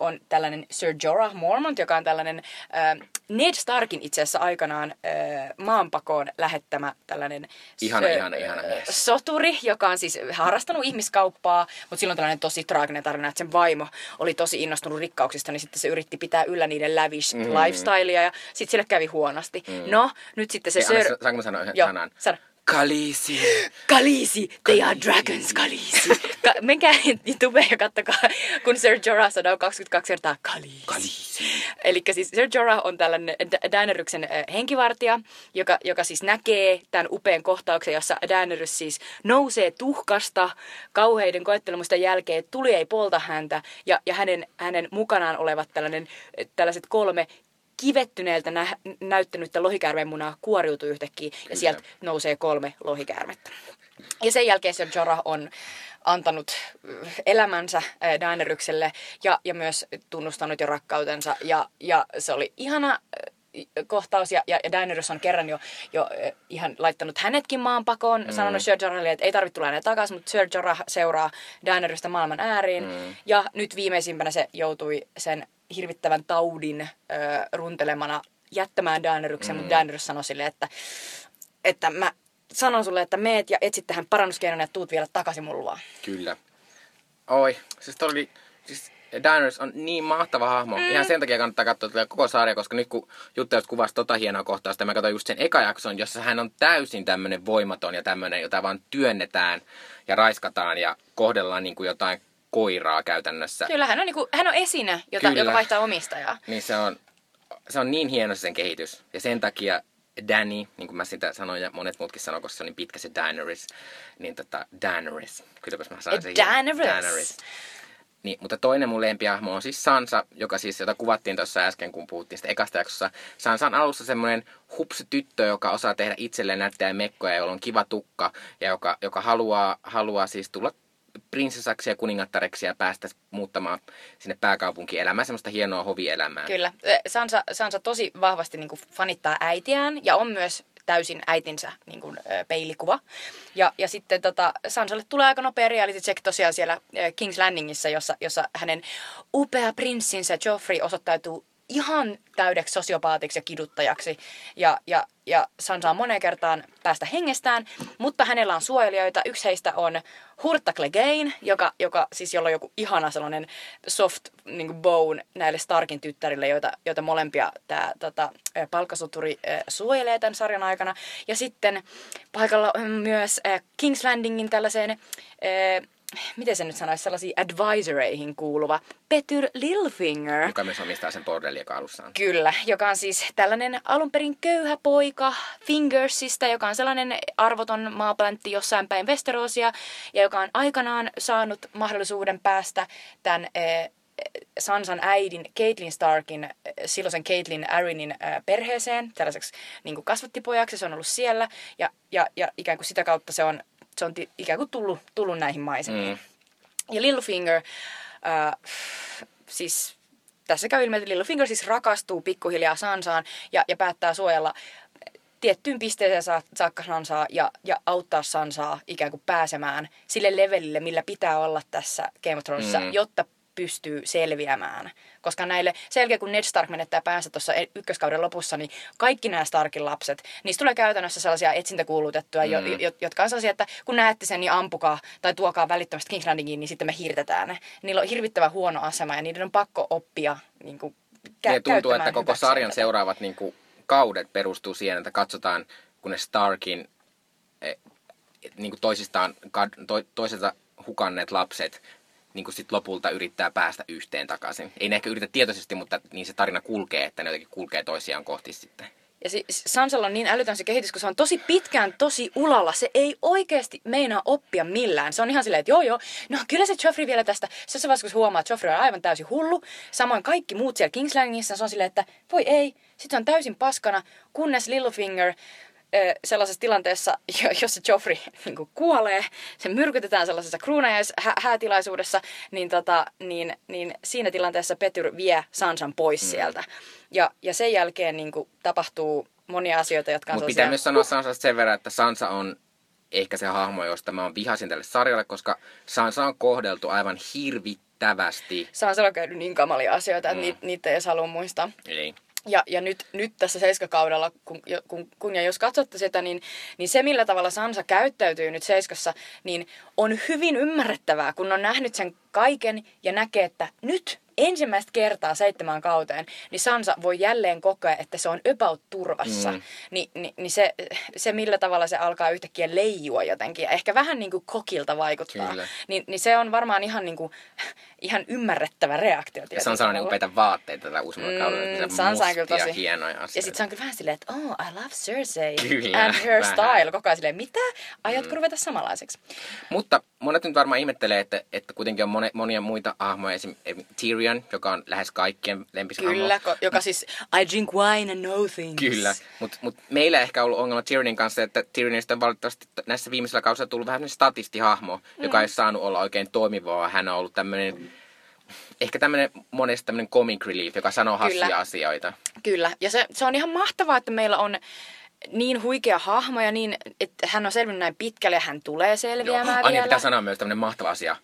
on tällainen Sir Jorah Mormont, joka on tällainen äh, Ned Starkin itse asiassa aikanaan äh, maanpakoon lähettämä tällainen ihana, sö, ihana, ihana mies. soturi, joka on siis harrastanut ihmiskauppaa, mutta silloin tällainen tosi traaginen tarina, että sen vaimo oli tosi innostunut rikkauksista, niin sitten se yritti pitää yllä niiden lavish mm. lifestylea ja sitten sille kävi huonosti. Mm. No, nyt sitten se Ei, Sir... Saanko mä sanoa yhden Joo, sanan? Sano Kalisi. Kalisi, they are dragons, Kalisi. Ka- menkää <laughs> YouTubeen ja kattokaa, kun Sir Jorah sanoo 22 kertaa Kalisi. Kalisi. Eli siis Sir Jorah on tällainen D- Daeneryksen henkivartija, joka, joka siis näkee tämän upean kohtauksen, jossa Daenerys siis nousee tuhkasta kauheiden koettelemusten jälkeen, tuli ei polta häntä, ja, ja hänen, hänen mukanaan olevat tällainen, tällaiset kolme kivettyneeltä nä- näyttänyttä lohikäärmeen munaa kuoriutuu yhtäkkiä, ja sieltä nousee kolme lohikäärmettä. Ja sen jälkeen Sir Jorah on antanut äh, elämänsä äh, Daenerykselle ja, ja myös tunnustanut jo rakkautensa. Ja, ja se oli ihana äh, kohtaus ja, ja, ja Daenerys on kerran jo, jo ihan laittanut hänetkin maanpakoon, mm. sanonut Sir Jorahille, että ei tarvitse tulla enää takaisin, mutta Sir Jorah seuraa Daenerystä maailman ääriin. Mm. Ja nyt viimeisimpänä se joutui sen hirvittävän taudin ö, runtelemana jättämään Daeneryksen, mm. mutta Daenerys sanoi sille, että, että mä sanon sulle, että meet ja etsit tähän parannuskeinon ja tuut vielä takaisin mun luo. Kyllä. Oi, siis toi oli, siis Daenerys on niin mahtava hahmo. Mm. Ihan sen takia kannattaa katsoa tätä koko sarja, koska nyt kun juttelut kuvasi tota hienoa kohtausta, mä katsoin just sen eka jakson, jossa hän on täysin tämmönen voimaton ja tämmönen, jota vaan työnnetään ja raiskataan ja kohdellaan niin kuin jotain koiraa käytännössä. Kyllä, hän on, niinku, hän on esine, jota, Kyllä. joka vaihtaa omistajaa. Niin se on, se on niin hieno se sen kehitys. Ja sen takia Danny, niin kuin mä sitä sanoin ja monet muutkin sanoo, koska se on niin pitkä se Daenerys, niin tota Daenerys. Kylläpäs mä sanoin sen. Daenerys. Daenerys. Niin, mutta toinen mun lempihahmo on siis Sansa, joka siis, jota kuvattiin tuossa äsken, kun puhuttiin sitä ekasta jaksossa. Sansa on alussa semmoinen hupsi tyttö, joka osaa tehdä itselleen näyttää mekkoja, jolla on kiva tukka, ja joka, joka haluaa, haluaa siis tulla prinsessaksi ja kuningattareksi ja päästä muuttamaan sinne pääkaupunkielämään, semmoista hienoa hovielämää. Kyllä. Sansa, Sansa tosi vahvasti niin kuin fanittaa äitiään ja on myös täysin äitinsä niin kuin, peilikuva. Ja, ja sitten tota, Sansalle tulee aika nopea reality check tosiaan siellä King's Landingissa, jossa, jossa hänen upea prinssinsä Joffrey osoittautuu ihan täydeksi sosiopaatiksi ja kiduttajaksi. Ja, ja, ja Sansa on moneen kertaan päästä hengestään, mutta hänellä on suojelijoita. Yksi heistä on Hurta Clegane, joka, joka siis jolla on joku ihana sellainen soft niin bone näille Starkin tyttärille, joita, joita molempia tämä tota, palkkasuturi suojelee tämän sarjan aikana. Ja sitten paikalla on myös King's Landingin tällaiseen miten se nyt sanoisi, sellaisiin advisoreihin kuuluva Petyr Littlefinger. Joka myös omistaa sen bordelli, joka alussa on. Kyllä, joka on siis tällainen alun perin köyhä poika Fingersista, joka on sellainen arvoton maaplantti jossain päin Westerosia, ja joka on aikanaan saanut mahdollisuuden päästä tämän eh, Sansan äidin Caitlyn Starkin, eh, silloisen Caitlyn Arrynin eh, perheeseen, tällaiseksi niin kasvattipojaksi, se on ollut siellä, ja, ja, ja ikään kuin sitä kautta se on, se on ti, ikään kuin tullut, tullut näihin maisemiin. Mm. Ja Littlefinger, äh, siis tässä käy ilmi, että Littlefinger siis rakastuu pikkuhiljaa Sansaan ja, ja päättää suojella tiettyyn pisteeseen sa- saakka Sansaa ja, ja auttaa Sansaa ikään kuin pääsemään sille levelille, millä pitää olla tässä Game of Thronesissa, mm. jotta pystyy selviämään. Koska näille, sen jälkeen kun Ned Stark menettää päänsä tuossa ykköskauden lopussa, niin kaikki nämä Starkin lapset, niistä tulee käytännössä sellaisia etsintäkuulutettuja, mm. jo, jo, jotka on sellaisia, että kun näette sen, niin ampukaa tai tuokaa välittömästi King's Landingiin, niin sitten me hirtetään ne. Niillä on hirvittävän huono asema ja niiden on pakko oppia niin kuin, kä- Ja tuntuu, että koko sarjan tätä. seuraavat niin kuin, kaudet perustuu siihen, että katsotaan, kun ne Starkin eh, niin kuin toisistaan, to, toiselta hukanneet lapset niin kuin sit lopulta yrittää päästä yhteen takaisin. Ei ne ehkä yritä tietoisesti, mutta niin se tarina kulkee, että ne jotenkin kulkee toisiaan kohti sitten. Ja si- Sansalla on niin älytön se kehitys, kun se on tosi pitkään tosi ulalla. Se ei oikeasti meinaa oppia millään. Se on ihan silleen, että joo joo, no kyllä se Joffrey vielä tästä. Se vaiheessa, kun se huomaa, että Joffrey on aivan täysin hullu. Samoin kaikki muut siellä King's Landingissa, se on silleen, että voi ei. Sitten on täysin paskana, kunnes Littlefinger sellaisessa tilanteessa, <laughs> jo- jossa Joffrey <laughs> niin kuin kuolee, se myrkytetään sellaisessa kruunajais-häätilaisuudessa, niin, tota, niin, niin siinä tilanteessa Petyr vie Sansan pois mm. sieltä. Ja, ja sen jälkeen niin kuin, tapahtuu monia asioita, jotka on Mutta pitää sellaisia- myös sanoa Sansasta sen verran, että Sansa on ehkä se hahmo, josta mä oon vihasin tälle sarjalle, koska Sansa on kohdeltu aivan hirvittävästi. Sansalla on käynyt niin kamalia asioita, että Mm. niitä, niitä ei edes halua muistaa. Eli Ja, ja nyt, nyt tässä seiskakaudella, kun, kun, kun ja jos katsotte sitä, niin, niin se millä tavalla Sansa käyttäytyy nyt seiskassa, niin on hyvin ymmärrettävää, kun on nähnyt sen kaiken ja näkee, että nyt ensimmäistä kertaa seitsemän kauteen, niin Sansa voi jälleen kokea, että se on about turvassa. Mm. Ni, ni, niin se, se, millä tavalla se alkaa yhtäkkiä leijua jotenkin, ja ehkä vähän niin kuin kokilta vaikuttaa, niin, niin se on varmaan ihan, niin kuin, ihan ymmärrettävä reaktio. Ja Sansa on niin upeita vaatteita tällä uusimmalla mm, kaudella. Sansa on kyllä tosi hienoja asioita. Ja sitten se on kyllä vähän silleen, että oh, I love Cersei <laughs> kyllä, and her vähän. style. Koko ajan silleen, mitä? Aiotko mm. ruveta samanlaiseksi? Mutta monet nyt varmaan ihmettelee, että, että kuitenkin on monia, monia muita hahmoja, esim. Tyrion, joka on lähes kaikkien lempiskahmo. Kyllä, ko- joka siis I drink wine and know things. Kyllä, mutta mut meillä ehkä ollut ongelma Tyrionin kanssa, että Tyrionista on valitettavasti näissä viimeisillä kausilla tullut vähän statistihahmo, mm. joka ei saanut olla oikein toimivaa. Hän on ollut tämmöinen mm ehkä tämmöinen monesti tämmöinen comic relief, joka sanoo hassuja Kyllä. asioita. Kyllä, ja se, se on ihan mahtavaa, että meillä on niin huikea hahmo ja niin, että hän on selvinnyt näin pitkälle ja hän tulee selviämään Joo. vielä. pitää sanoa myös tämmöinen mahtava asia.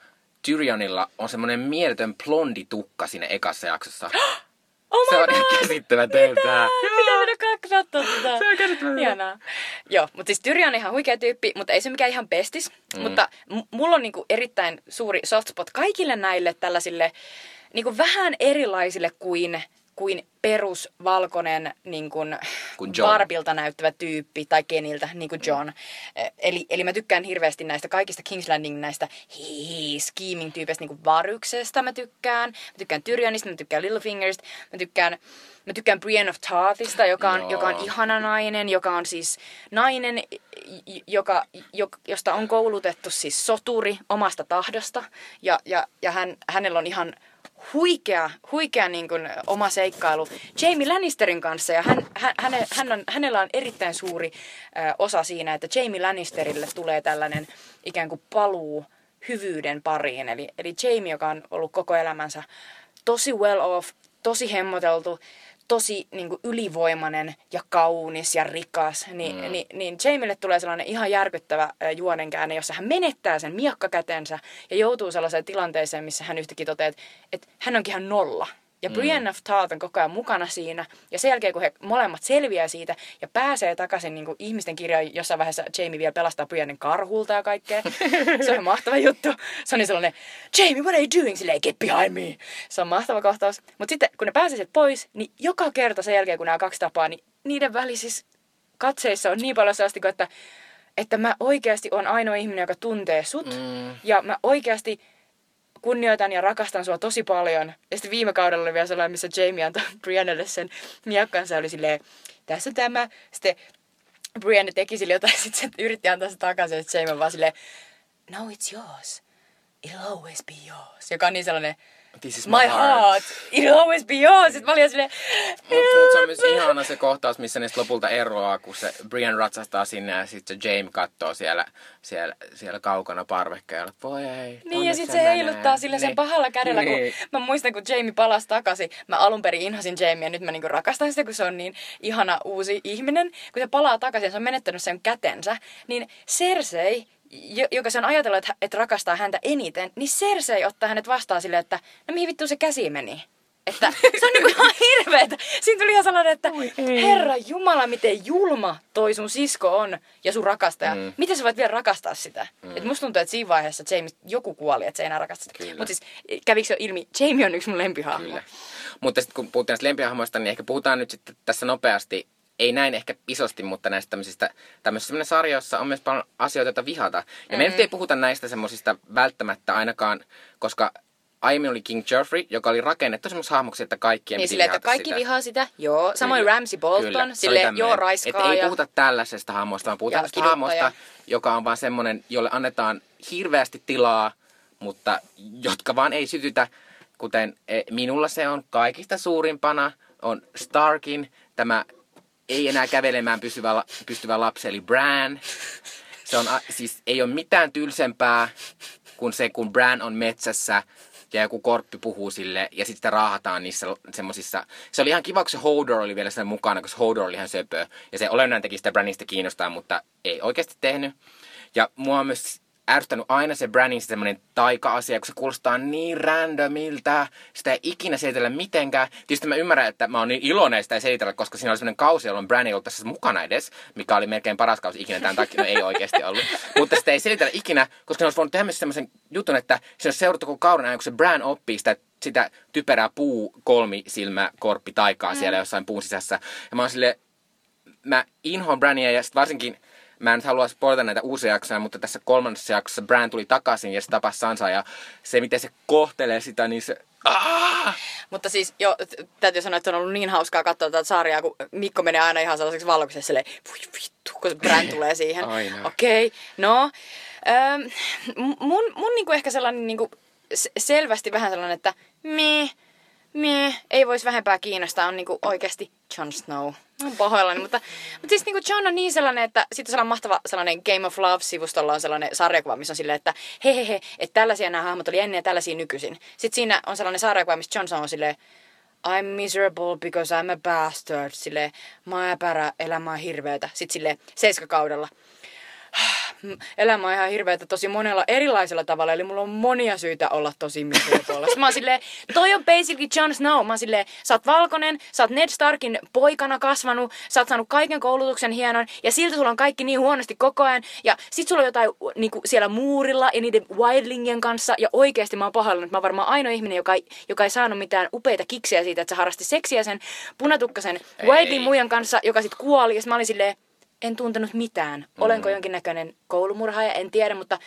Tyrionilla on semmoinen mieletön blondi tukka siinä ekassa jaksossa. <gasps> Oh se on ihan käsittämätöntä. Pitää mennä katsoa tätä. Se on käsittämätöntä. Joo, mutta siis Tyrion on ihan huikea tyyppi, mutta ei se mikään ihan pestis. Mm. Mutta m- mulla on niinku erittäin suuri soft spot kaikille näille tällaisille niinku vähän erilaisille kuin kuin perusvalkoinen niin kuin Barbilta näyttävä tyyppi tai Keniltä, niin kuin John. Eh, eli, eli mä tykkään hirveästi näistä kaikista King's Landing näistä hii, scheming tyypeistä, niin kuin Varyksesta mä tykkään. Mä tykkään Tyrionista, mä tykkään Littlefingerista, mä tykkään Mä tykkään Brienne of Tarthista, joka on, joka on ihana nainen, joka on siis nainen, joka, josta on koulutettu siis soturi omasta tahdosta. Ja, ja, ja hän, hänellä on ihan huikea, huikea niin kuin, oma seikkailu Jamie Lannisterin kanssa ja hän, hän, hän on, hänellä on erittäin suuri ö, osa siinä, että Jamie Lannisterille tulee tällainen ikään kuin paluu hyvyyden pariin. Eli, eli Jamie, joka on ollut koko elämänsä tosi well off, tosi hemmoteltu, tosi niin kuin ylivoimainen ja kaunis ja rikas, niin, mm. niin, niin Jamille tulee sellainen ihan järkyttävä juonenkäänne, jossa hän menettää sen miakkakätensä ja joutuu sellaiseen tilanteeseen, missä hän yhtäkkiä toteaa, että, että hän onkin ihan nolla. Ja mm. Brienne of Tarth on koko ajan mukana siinä. Ja sen jälkeen, kun he molemmat selviää siitä ja pääsee takaisin niin kuin ihmisten kirjoihin, jossain vaiheessa Jamie vielä pelastaa Briannen karhulta ja kaikkea. se on mahtava juttu. Se on niin sellainen, Jamie, what are you doing? Silleen, get behind me. Se on mahtava kohtaus. Mutta sitten, kun ne pääsee pois, niin joka kerta sen jälkeen, kun nämä kaksi tapaa, niin niiden välisissä katseissa on niin paljon sellaista, että, että mä oikeasti on ainoa ihminen, joka tuntee sut. Mm. Ja mä oikeasti kunnioitan ja rakastan sua tosi paljon. Ja sitten viime kaudella oli vielä sellainen, missä Jamie antoi <laughs> Briannelle sen miakkansa. Oli silleen, tässä tämä. Sitten Brianne teki sille jotain, <laughs> sitten se yritti antaa se takaisin. Ja Jamie vaan silleen, no it's yours. It'll always be yours. Joka on niin sellainen, This is my, my heart. heart. It'll always be yours. Sitten mä olin silleen... Mutta mut se on myös ihana se kohtaus, missä ne lopulta eroaa, kun se Brian ratsastaa sinne ja sitten se James katsoo siellä, siellä, siellä kaukana parvekkeella. Voi ei, Niin ja sitten se heiluttaa sille sen niin. pahalla kädellä, niin. kun mä muistan, kun Jamie palasi takaisin. Mä alun perin inhasin Jamie ja nyt mä niinku rakastan sitä, kun se on niin ihana uusi ihminen. Kun se palaa takaisin ja se on menettänyt sen kätensä, niin Cersei joka se on ajatellut, että, että rakastaa häntä eniten, niin Cersei ottaa hänet vastaan silleen, että no mihin vittu se käsi meni? Että se on niinku ihan <laughs> hirveetä. Siinä tuli ihan sellainen, että Herra Jumala, miten julma toi sun sisko on ja sun rakastaja. Mm. Miten sä voit vielä rakastaa sitä? Mm. Et musta tuntuu, että siinä vaiheessa James, joku kuoli, että se ei enää rakasta sitä. Mutta siis kävikö jo ilmi, Jamie on yksi mun lempihahmo. Kyllä. Mutta sitten kun puhutaan näistä lempihahmoista, niin ehkä puhutaan nyt sitten tässä nopeasti ei näin ehkä isosti, mutta näistä tämmöisistä, tämmöisissä sarjoissa on myös paljon asioita, joita vihata. Ja mm-hmm. me nyt ei puhuta näistä semmoisista välttämättä ainakaan, koska aiemmin oli King Joffrey, joka oli rakennettu semmoisen hahmoksi, että kaikkien niin, sille, että kaikki sitä. vihaa sitä. Joo, samoin Kyllä. Ramsey Bolton, Kyllä. sille joo raiskaa. Että ei puhuta tällaisesta hahmosta, vaan puhutaan tästä hahmosta, joka on vaan semmoinen, jolle annetaan hirveästi tilaa, mutta jotka vaan ei sytytä, kuten e, minulla se on kaikista suurimpana, on Starkin, tämä ei enää kävelemään pysyvä, pystyvä lapsi, eli Bran. Se on, siis ei ole mitään tylsempää kuin se, kun Bran on metsässä ja joku korppi puhuu sille ja sitten raahataan niissä semmosissa. Se oli ihan kiva, kun se Hodor oli vielä sen mukana, koska Hodor oli ihan söpö. Ja se olennainen teki sitä Branista kiinnostaa, mutta ei oikeasti tehnyt. Ja mua myös ärsyttänyt aina se Brannin semmoinen taika-asia, kun se kuulostaa niin randomilta, sitä ei ikinä selitellä mitenkään. Tietysti mä ymmärrän, että mä oon niin iloinen sitä ei selitellä, koska siinä oli semmoinen kausi, jolloin Branni ollut tässä mukana edes, mikä oli melkein paras kausi ikinä tämän takia, no ei oikeasti ollut. Mutta sitä ei selitellä ikinä, koska ne olisi voinut tehdä semmoisen jutun, että se olisi seurattu koko kauden ajan, kun se Bran oppii sitä sitä typerää puu kolmi silmä korppi taikaa mm. siellä jossain puun sisässä. Ja mä oon silleen, mä inhoan Brania ja sit varsinkin mä en nyt halua spoilata näitä uusia jaksoja, mutta tässä kolmannessa jaksossa Bran tuli takaisin ja se tapasi Sansa ja se miten se kohtelee sitä, niin se... Ah! Mutta siis jo, täytyy sanoa, että on ollut niin hauskaa katsoa tätä sarjaa, kun Mikko menee aina ihan sellaiseksi valkoisessa silleen, voi vittu, kun se Bran tulee siihen. Okei, okay, no. Ähm, mun mun niinku ehkä sellainen niinku, selvästi vähän sellainen, että me, me, ei voisi vähempää kiinnostaa, on niinku oikeasti Jon Snow. Oon pahoillani, mutta, mutta siis niinku John on niin sellainen, että sitten sellainen mahtava sellainen Game of Love-sivustolla on sellainen sarjakuva, missä on silleen, että he he he, että tällaisia nämä hahmot oli ennen ja tällaisia nykyisin. Sitten siinä on sellainen sarjakuva, missä Snow on silleen, I'm miserable because I'm a bastard. Silleen, mä oon elämä on hirveetä. Sitten silleen, seiskakaudella. Elämä on ihan hirveetä tosi monella erilaisella tavalla, eli mulla on monia syitä olla tosi. Sitten mä oon silleen, toi on basically Jon Snow. Mä oon silleen, sä oot valkoinen, sä oot Ned Starkin poikana kasvanut, sä oot saanut kaiken koulutuksen hienon, ja silti sulla on kaikki niin huonosti koko ajan, ja sit sulla on jotain niinku, siellä muurilla ja niiden wildlingien kanssa, ja oikeasti mä oon pahoillani, että mä oon varmaan ainoa ihminen, joka ei, joka ei saanut mitään upeita kiksiä siitä, että se harrasti seksiä sen punatukkasen wildling muijan kanssa, joka sitten kuoli, ja sit mä olin silleen, en tuntenut mitään. Olenko jonkinnäköinen koulumurhaaja, en tiedä, mutta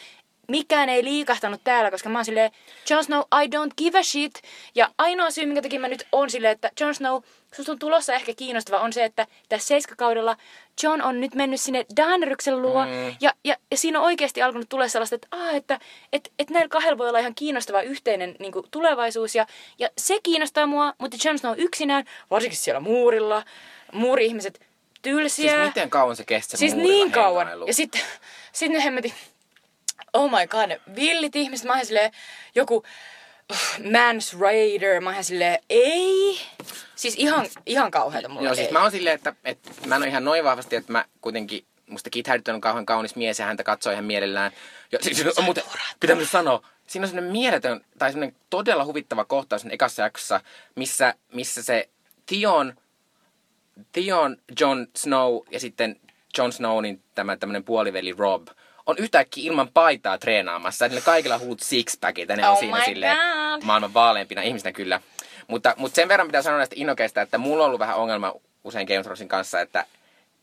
mikään ei liikahtanut täällä, koska mä oon silleen, Jon Snow, I don't give a shit. Ja ainoa syy, minkä takia mä nyt on silleen, että Jon Snow, susta on tulossa ehkä kiinnostava, on se, että tässä seiskakaudella John on nyt mennyt sinne Daeneryksen luo, mm. ja, ja, ja siinä on oikeasti alkanut tulla sellaista, että, ah, että et, et näillä kahdella voi olla ihan kiinnostava yhteinen niin kuin, tulevaisuus, ja, ja se kiinnostaa mua, mutta Jon Snow yksinään, varsinkin siellä muurilla, muuri-ihmiset, tylsiä. Siis miten kauan se kesti Siis niin kauan. hengailu? Ja sitten <laughs> sit ne hemmetin, oh my god, ne villit ihmiset, mä silleen, joku uh, Mans Raider, mä oon ihan silleen, ei. Siis ihan, ihan kauheita mulla Joo, ei. siis mä oon silleen, että, että mä en ole ihan noin vahvasti, että mä kuitenkin, musta Kit Harington on kauhean kaunis mies ja häntä katsoo ihan mielellään. Ja siis on muuten, pitää myös sanoa, siinä on semmoinen mieletön, tai semmoinen todella huvittava kohtaus sen ekassa jaksossa, missä, missä se Theon, Theon, Jon Snow ja sitten Jon Snownin tämä tämmöinen puoliveli Rob on yhtäkkiä ilman paitaa treenaamassa. Niillä kaikilla huut sixpackit ja ne on Oh siinä my silleen God. maailman vaaleampina ihmisinä kyllä. Mutta, mutta sen verran pitää sanoa näistä inokeista, että mulla on ollut vähän ongelma usein Game of Thronesin kanssa, että,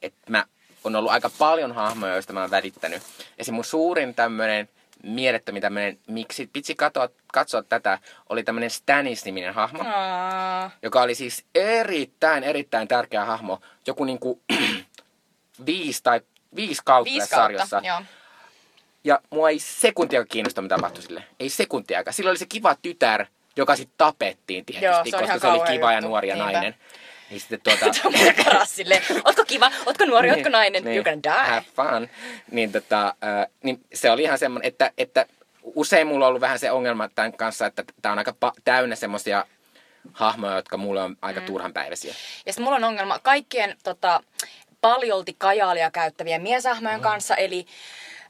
että mä on ollut aika paljon hahmoja, joista mä oon välittänyt. Ja se mun suurin tämmönen mielettömin tämmönen, miksi pitsi katsoa, katsoa tätä, oli tämmönen Stannis-niminen hahmo, Aa. joka oli siis erittäin, erittäin tärkeä hahmo. Joku niinku <clears throat> viisi tai viisi kautta Viisi kautta, sarjassa. joo. Ja mua ei sekuntia kiinnosta, mitä tapahtui sille. Ei sekuntiakaan. Sillä oli se kiva tytär, joka sitten tapettiin tietysti, Joo, se koska se oli kiva ja juttu. nuori ja Niinpä. nainen. Niin sitten tuota... <laughs> Silleen, ootko kiva, ootko nuori, ootko nainen, Niin. you're gonna die. Have fun. Niin, tota, äh, niin se oli ihan semmoinen, että, että usein mulla on ollut vähän se ongelma tämän kanssa, että tämä on aika pa- täynnä semmoisia hahmoja, jotka mulle on aika mm. turhanpäiväisiä. Ja sitten mulla on ongelma kaikkien tota, paljolti kajaalia käyttävien miesahmojen kanssa, eli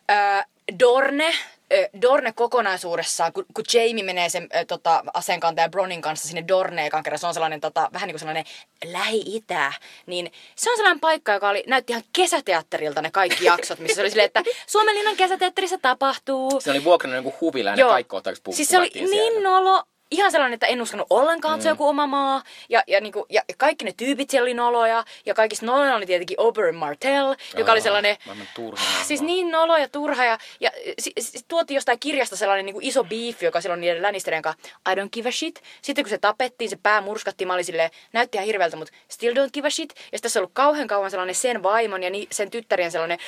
ää, Dorne, Dorne kokonaisuudessaan, kun, kun Jamie menee sen ö, tota, aseenkantajan Bronin kanssa sinne Dorneen kerran, se on sellainen tota, vähän niin kuin sellainen lähi-itä, niin se on sellainen paikka, joka oli, näytti ihan kesäteatterilta ne kaikki <laughs> jaksot, missä se oli silleen, että Suomenlinnan kesäteatterissa tapahtuu. Se oli vuokrannut jonkun huvila ja ne Joo. kaikki kohtaukset puhuttiin Siis se oli siellä. niin nolo, ihan sellainen, että en uskonut ollenkaan, että se on joku oma maa. Ja, ja, niinku, ja kaikki ne tyypit siellä oli noloja. Ja kaikista noloja oli tietenkin Oberyn Martell, joka oli sellainen... turha Siis niin nolo ja turha. Ja, ja si, si, tuotiin jostain kirjasta sellainen niinku iso beef, joka silloin niiden Lannisterien kanssa. I don't give a shit. Sitten kun se tapettiin, se pää murskattiin. Mä olin silleen, näytti ihan hirveältä, mutta still don't give a shit. Ja sitten tässä on ollut kauhean kauan sellainen sen vaimon ja ni, sen tyttärien sellainen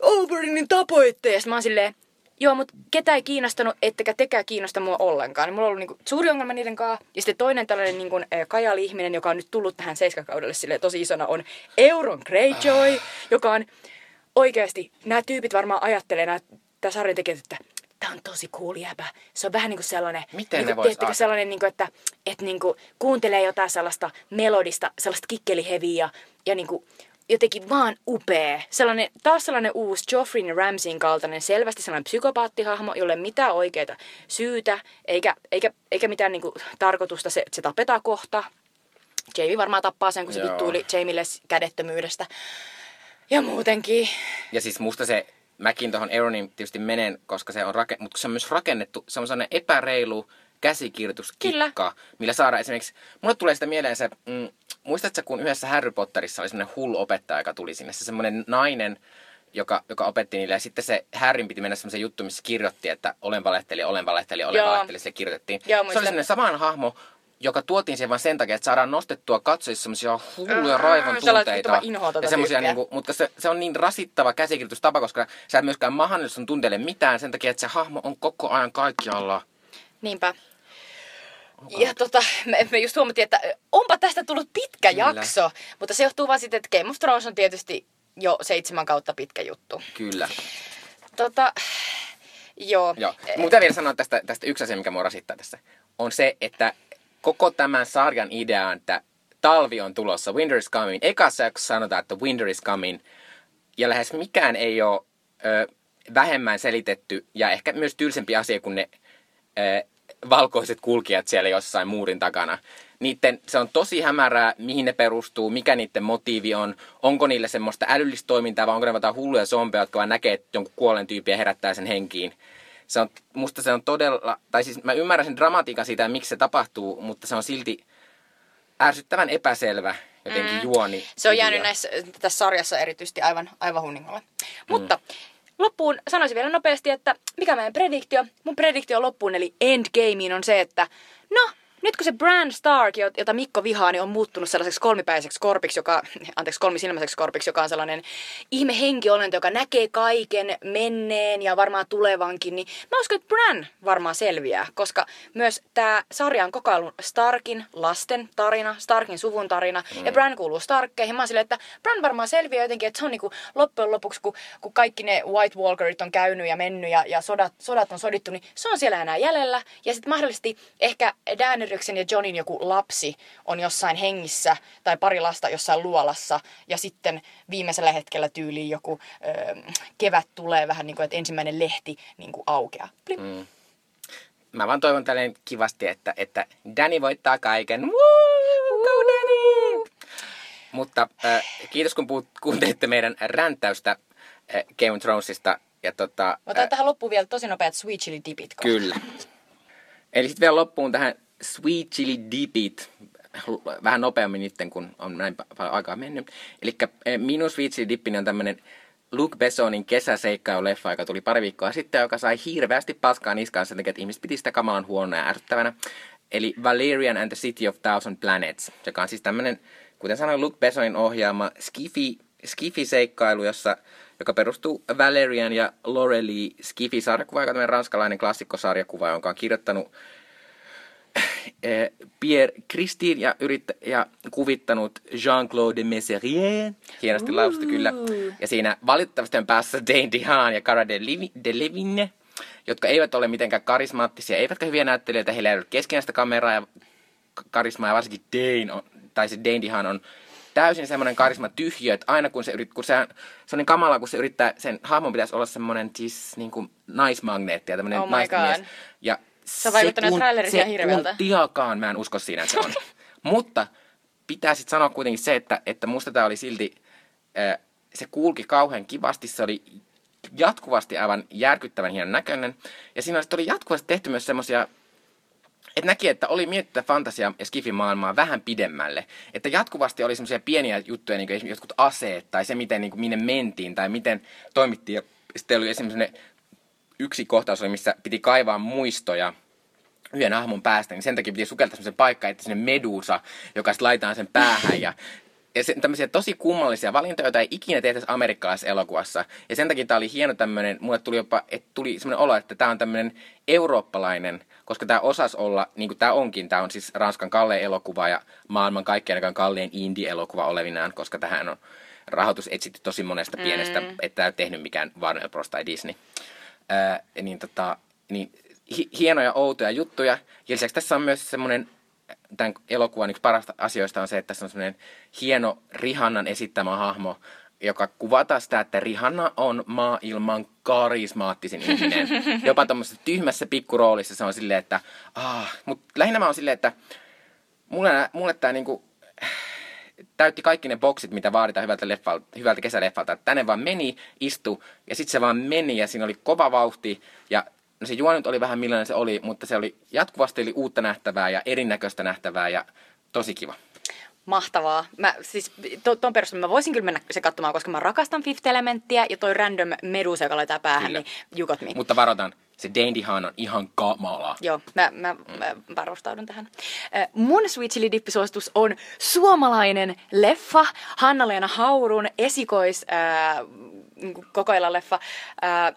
Oberynin tapoitte. Ja mä oon silleen, Joo, mutta ketä ei kiinnostanut, ettekä tekään kiinnosta mua ollenkaan. Niin mulla on ollut niinku suuri ongelma niiden kanssa. Ja sitten toinen tällainen niinku, kajali-ihminen, joka on nyt tullut tähän seiskakaudelle silleen, tosi isona, on Euron Greyjoy, Ah. joka on oikeasti, nämä tyypit varmaan ajattelee, nämä, sarjan tekijät, että tämä on tosi cool jäbä. Se on vähän niin kuin sellainen, Miten ne niin tiedättekö, ajatella? sellainen niin kuin, että, että niin kuin, kuuntelee jotain sellaista melodista, sellaista kikkeliheviä ja, ja niin kuin, jotenkin vaan upea. Sellainen, taas sellainen uusi Joffreyn ja Ramsayn kaltainen, selvästi sellainen psykopaattihahmo, jolle ei mitään oikeita syytä, eikä, eikä, eikä mitään niin kuin, tarkoitusta, se, se tapetaan kohta. Jamie varmaan tappaa sen, kun se Joo. vittuili Jamille kädettömyydestä. Ja muutenkin. Ja siis musta se, mäkin tuohon Euronin tietysti menen, koska se on, rake, mutta se on myös rakennettu, se on sellainen epäreilu, käsikirjoituskikka, Kyllä. millä saadaan esimerkiksi, mulle tulee sitä mieleen se, mm, muistatko kun yhdessä Harry Potterissa oli semmoinen hull opettaja, joka tuli sinne, se semmoinen nainen, joka, joka opetti niille. Ja sitten se Harryn piti mennä semmoisen juttu, missä kirjoitti, että olen valehtelija, olen valehtelija, olen valehtelija. Se kirjoitettiin. Joo, se oli semmoinen saman hahmo, joka tuotiin siihen vain sen takia, että saadaan nostettua katsojissa semmoisia hulluja raivon tunteita. Ja semmosia, niinku, mutta se, se, on niin rasittava käsikirjoitustapa, koska sä et myöskään mahdollista sun tunteille mitään sen takia, että se hahmo on koko ajan kaikkialla. Niinpä. Ja tota, me, me just huomattiin, että onpa tästä tullut pitkä Kyllä. jakso, mutta se johtuu vaan sitten, että Game of Thrones on tietysti jo seitsemän kautta pitkä juttu. Kyllä. Tota, joo. joo. Mutta vielä sanoa tästä, tästä yksi asia, mikä mua rasittaa tässä, on se, että koko tämän sarjan idea on, että talvi on tulossa, winter is coming. Ekassa jaksossa sanotaan, että winter is coming, ja lähes mikään ei ole ö, vähemmän selitetty, ja ehkä myös tylsempi asia kuin ne ö, valkoiset kulkijat siellä jossain muurin takana. Niitten, se on tosi hämärää, mihin ne perustuu, mikä niiden motiivi on, onko niille semmoista älyllistä toimintaa vai onko ne jotain hulluja zombeja, jotka vaan näkee että jonkun kuolen tyyppiä herättää sen henkiin. Se on, musta se on todella, tai siis mä ymmärrän sen dramatiikan siitä, miksi se tapahtuu, mutta se on silti ärsyttävän epäselvä jotenkin mm. juoni. Se on jäänyt näissä, tässä sarjassa erityisesti aivan, aivan hunningolle. Mm. Mutta loppuun sanoisin vielä nopeasti, että mikä meidän prediktio? Mun prediktio loppuun eli endgameen on se, että no, nyt kun se Bran Stark, jota Mikko vihaa, niin on muuttunut sellaiseksi kolmipäiseksi korpiksi, joka, <laughs> anteeksi, kolmisilmäiseksi korpiksi, joka on sellainen ihme henkiolento, joka näkee kaiken menneen ja varmaan tulevankin, niin mä uskon, että Bran varmaan selviää, koska myös tämä sarja on koko ajan Starkin lasten tarina, Starkin suvun tarina, mm. ja Bran kuuluu Starkkeihin. Mä oon silleen, että Bran varmaan selviää jotenkin, että se on niinku loppujen lopuksi, kun, kun kaikki ne White Walkerit on käynyt ja mennyt ja, ja sodat, sodat on sodittu, niin se on siellä enää jäljellä. Ja sitten mahdollisesti ehkä Danny Henriksen ja Johnin joku lapsi on jossain hengissä tai pari lasta jossain luolassa ja sitten viimeisellä hetkellä tyyliin joku ö, kevät tulee vähän niin kuin, että ensimmäinen lehti niin kuin aukeaa. Mm. Mä vaan toivon tälleen kivasti, että, että Danny voittaa kaiken. Woo! Go Danny! Mutta äh, kiitos kun puhut, kuuntelitte meidän räntäystä äh, Game of Thronesista. Ja tota, Otan äh, tähän loppuun vielä tosi nopeat sweet chili dipit. Kyllä. Eli sitten vielä loppuun tähän Sweet Chili Dipit, vähän nopeammin nyt, kun on näin paljon aikaa mennyt. Eli eh, minun Sweet Chili Dippini on tämmöinen Luke Bessonin kesäseikkailu-leffa, joka tuli pari viikkoa sitten, joka sai hirveästi paskaa niskaan sen takia, että ihmiset piti sitä kamalan huonona ja ärsyttävänä. Eli Valerian and the City of Thousand Planets, joka on siis tämmöinen, kuten sanoin, Luke Bessonin ohjaama skifi, skifi-seikkailu, jossa, joka perustuu Valerian ja Lorelei Skifi-sarjakuva, joka on ranskalainen klassikkosarjakuva, jonka on kirjoittanut Pierre Christine ja, yrittä, ja kuvittanut Jean-Claude Messerier. Hienosti laususta kyllä. Ja siinä valitettavasti on päässä Dane DeHaan ja Cara Delevingne, jotka eivät ole mitenkään karismaattisia, eivätkä hyviä näyttelijöitä. Heillä ei ole keskinäistä kameraa ja karismaa, ja varsinkin Dane, on, tai se Dane DeHaan on täysin semmoinen karisma tyhjö, että aina kun se yrittää, kun se, se on niin kamala, kun se yrittää, sen hahmon pitäisi olla semmoinen siis niin kuin naismagneetti ja tämmöinen oh naismies. Ja se on vaikuttanut trailerissa hirveältä. Sekuntiakaan mä en usko siinä, että se on. <laughs> Mutta pitää sitten sanoa kuitenkin se, että, että musta tämä oli silti, äh, se kulki kauhean kivasti, se oli jatkuvasti aivan järkyttävän hienon näköinen. Ja siinä oli jatkuvasti tehty myös semmoisia että näki, että oli mietitty fantasia- ja skifimaailmaa vähän pidemmälle. Että jatkuvasti oli semmoisia pieniä juttuja, niin kuin esimerkiksi jotkut aseet, tai se, miten, niin kuin, minne mentiin, tai miten toimittiin. Ja sitten oli esimerkiksi yksi kohtaus oli, missä piti kaivaa muistoja yhden hahmon päästä, niin sen takia piti sukeltaa semmoisen paikkaan, että sinne medusa, joka sitten laitetaan sen päähän ja ja se, tämmöisiä tosi kummallisia valintoja, joita ei ikinä tehtäisi amerikkalaisessa elokuvassa. Ja sen takia tämä oli hieno tämmöinen, mulle tuli jopa, että tuli semmoinen olo, että tämä on tämmöinen eurooppalainen, koska tämä osas olla, niin kuin tämä onkin, tämä on siis Ranskan kallein elokuva ja maailman kaikkein kallein indie-elokuva olevinaan, koska tähän on rahoitus etsitty tosi monesta pienestä, mm. että ei tehnyt mikään Warner Bros. tai Disney ää, niin, tota, niin hi- hienoja, outoja juttuja. Ja lisäksi tässä on myös semmoinen, tämän elokuvan yksi parasta asioista on se, että tässä on semmoinen hieno Rihannan esittämä hahmo, joka kuvataan sitä, että Rihanna on maailman karismaattisin ihminen. <laughs> Jopa tuommoisessa tyhmässä pikkuroolissa se on silleen, että ah, mutta lähinnä mä oon silleen, että mulle, mulle tämä niinku, täytti kaikki ne boksit, mitä vaaditaan hyvältä, leffalta, hyvältä kesäleffalta. Tänne vaan meni, istu ja sitten se vaan meni ja siinä oli kova vauhti ja no se juoni nyt oli vähän millainen se oli, mutta se oli jatkuvasti oli uutta nähtävää ja erinäköistä nähtävää ja tosi kiva. Mahtavaa. Mä, siis to, ton perusteella mä voisin kyllä mennä se katsomaan, koska mä rakastan Fifth Elementtiä ja toi random medusa, joka laitetaan päähän, Kyllä. niin me. Mutta varoitan, se Dandyhan on ihan kamala. Joo, mä, mä, mä varustaudun tähän. Äh, Mun Sweet Chili Dip-suositus on suomalainen leffa, Hanna-Leena Haurun esikois äh, niinku kokoelma-leffa. Äh,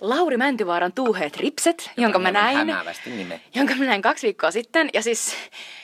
Lauri Mäntyvaaran Tuuheet ripset, jonka mä näin nime. jonka mä näin kaksi viikkoa sitten. Ja siis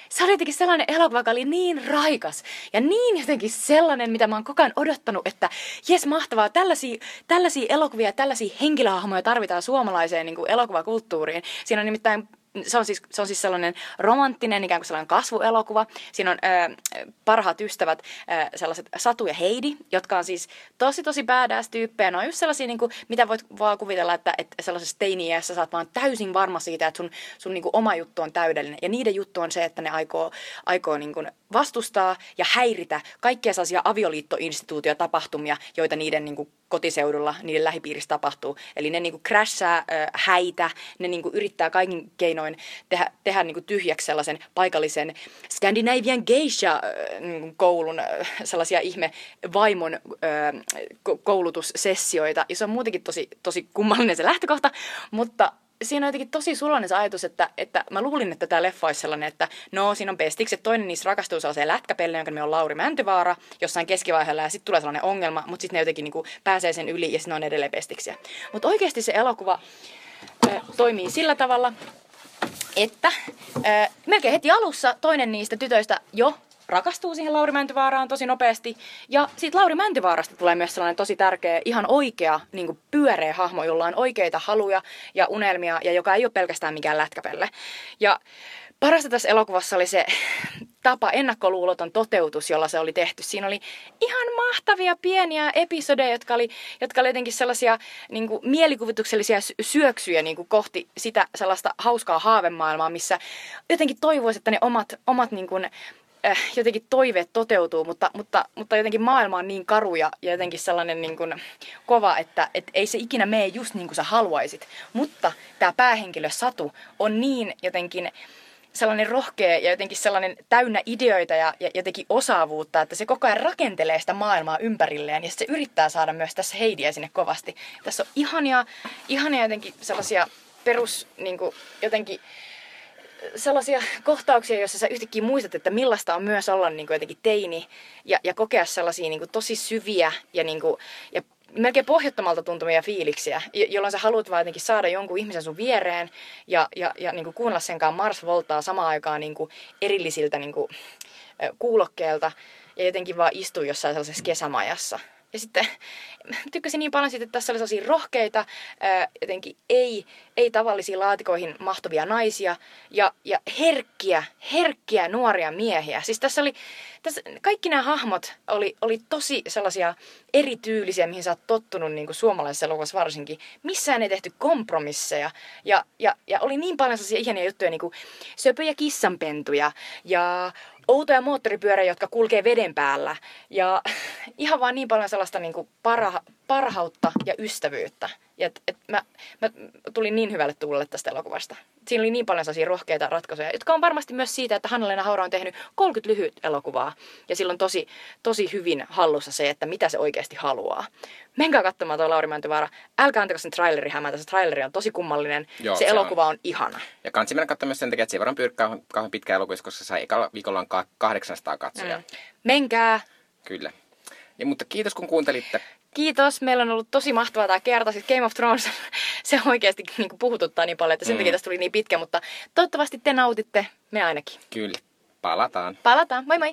se oli jotenkin sellainen elokuva, joka oli niin raikas ja niin jotenkin sellainen, mitä mä oon koko ajan odottanut, että jes mahtavaa, tällaisia, tällaisia elokuvia ja tällaisia henkilöhahmoja tarvitaan suomalaiseen niin kuin elokuvakulttuuriin. Siinä on nimittäin se on, siis, se on siis sellainen romanttinen, ikään kuin sellainen kasvuelokuva. Siinä on ö, parhaat ystävät, ö, sellaiset Satu ja Heidi, jotka on siis tosi tosi badass tyyppejä. Ne on just sellaisia, niin kuin, mitä voit vaan kuvitella, että, että sellaisessa teiniässä sä oot vaan täysin varma siitä, että sun, sun niin kuin oma juttu on täydellinen. Ja niiden juttu on se, että ne aikoo, aikoo niin kuin vastustaa ja häiritä kaikkia sellaisia avioliittoinstituutiotapahtumia, joita niiden niin kuin kotiseudulla, niiden lähipiirissä tapahtuu. Eli ne niinku crashaa äh, häitä, ne niinku yrittää kaikin keinoin tehdä, tehdä niinku tyhjäksi sellaisen paikallisen Scandinavian Geisha-koulun äh, sellaisia ihme vaimon äh, ko- koulutussessioita. Ja se on muutenkin tosi, tosi kummallinen se lähtökohta, mutta siinä on jotenkin tosi suloinen se ajatus, että, että mä luulin, että tämä leffa olisi sellainen, että no siinä on pestikset, toinen niistä rakastuu sellaiseen lätkäpelle, jonka nimi on Lauri Mäntyvaara, jossain keskivaiheella ja sitten tulee sellainen ongelma, mutta sitten ne jotenkin niinku pääsee sen yli ja sitten on edelleen pestiksiä. Mutta oikeasti se elokuva ö, toimii sillä tavalla, että ö, melkein heti alussa toinen niistä tytöistä jo rakastuu siihen Lauri Mäntyvaaraan tosi nopeasti. Ja siitä Lauri Mäntyvaarasta tulee myös sellainen tosi tärkeä, ihan oikea, niin kuin pyöreä hahmo, jolla on oikeita haluja ja unelmia ja joka ei ole pelkästään mikään lätkäpelle. Ja parasta tässä elokuvassa oli se tapa, ennakkoluuloton toteutus, jolla se oli tehty. Siinä oli ihan mahtavia pieniä episodeja, jotka oli, jotka oli jotenkin sellaisia niin kuin, mielikuvituksellisia sy- syöksyjä niin kuin, kohti sitä sellaista hauskaa haavemaailmaa, missä jotenkin toivoisi, että ne omat, omat niin kuin, äh, jotenkin toiveet toteutuu, mutta, mutta, mutta jotenkin maailma on niin karu ja, ja jotenkin sellainen niin kuin kova, että et ei se ikinä mene just niin kuin sä haluaisit. Mutta tämä päähenkilö Satu on niin jotenkin sellainen rohkea ja jotenkin sellainen täynnä ideoita ja, ja jotenkin osaavuutta, että se koko ajan rakentelee sitä maailmaa ympärilleen ja se yrittää saada myös tässä Heidiä sinne kovasti. Tässä on ihania, ihania jotenkin sellaisia perus niin kuin, jotenkin sellaisia kohtauksia, joissa sä yhtäkkiä muistat, että millaista on myös olla niin kuin jotenkin teini ja, ja kokea sellaisia niin kuin tosi syviä ja, niin kuin, ja melkein pohjattomalta tuntumia fiiliksiä, jo- jolloin sä haluat vaan jotenkin saada jonkun ihmisen sun viereen ja, ja, ja niin kuin kuunnella sen kanssa Mars Voltaa samaan aikaan niin kuin erillisiltä niin kuin, kuulokkeelta ja jotenkin vaan istua jossain sellaisessa kesämajassa. Ja sitten <laughs> tykkäsin niin paljon siitä, että tässä oli sellaisia rohkeita, ää, jotenkin ei, ei tavallisiin laatikoihin mahtuvia naisia ja, ja herkkiä, herkkiä nuoria miehiä. Siis tässä oli, tässä, kaikki nämä hahmot oli, oli tosi sellaisia erityylisiä, mihin sä oot tottunut niin kuin suomalaisessa elokuvassa varsinkin. Missään ei tehty kompromisseja ja, ja, ja oli niin paljon sellaisia ihania juttuja, niin kuin söpöjä kissanpentuja ja outoja moottoripyöriä, jotka kulkee veden päällä. Ja <laughs> ihan vaan niin paljon sellaista niin kuin parha, parhautta ja ystävyyttä. Ja et, et mä, mä tulin niin hyvälle tuulelle tästä elokuvasta. Siinä oli niin paljon sellaisia rohkeita ratkaisuja, jotka on varmasti myös siitä, että Hanna-Leena Haura on tehnyt 30 lyhyt elokuvaa. Ja sillä on tosi, tosi hyvin hallussa se, että mitä se oikeasti haluaa. Menkää katsomaan tuo Lauri Mäntyvaara. Älkää antako sen traileri hämätä. Se traileri on tosi kummallinen. Joo, se, se elokuva on. on ihana. Ja kansi mennä katsomaan myös sen takia, että se ei varmaan kauhean, pitkä elokuvissa, koska se sai ekalla viikolla on ka- 800 katsojaa. Mm. Menkää. Kyllä. Ja, mutta kiitos kun kuuntelitte. Kiitos. Meillä on ollut tosi mahtavaa tämä kerta. Siis Game of Thrones, <laughs> se oikeasti niin kuin puhututtaa niin paljon, että sen Mm. takia tästä tuli niin pitkä. Mutta toivottavasti te nautitte. Me ainakin. Kyllä. Palataan. Palataan. Moi moi!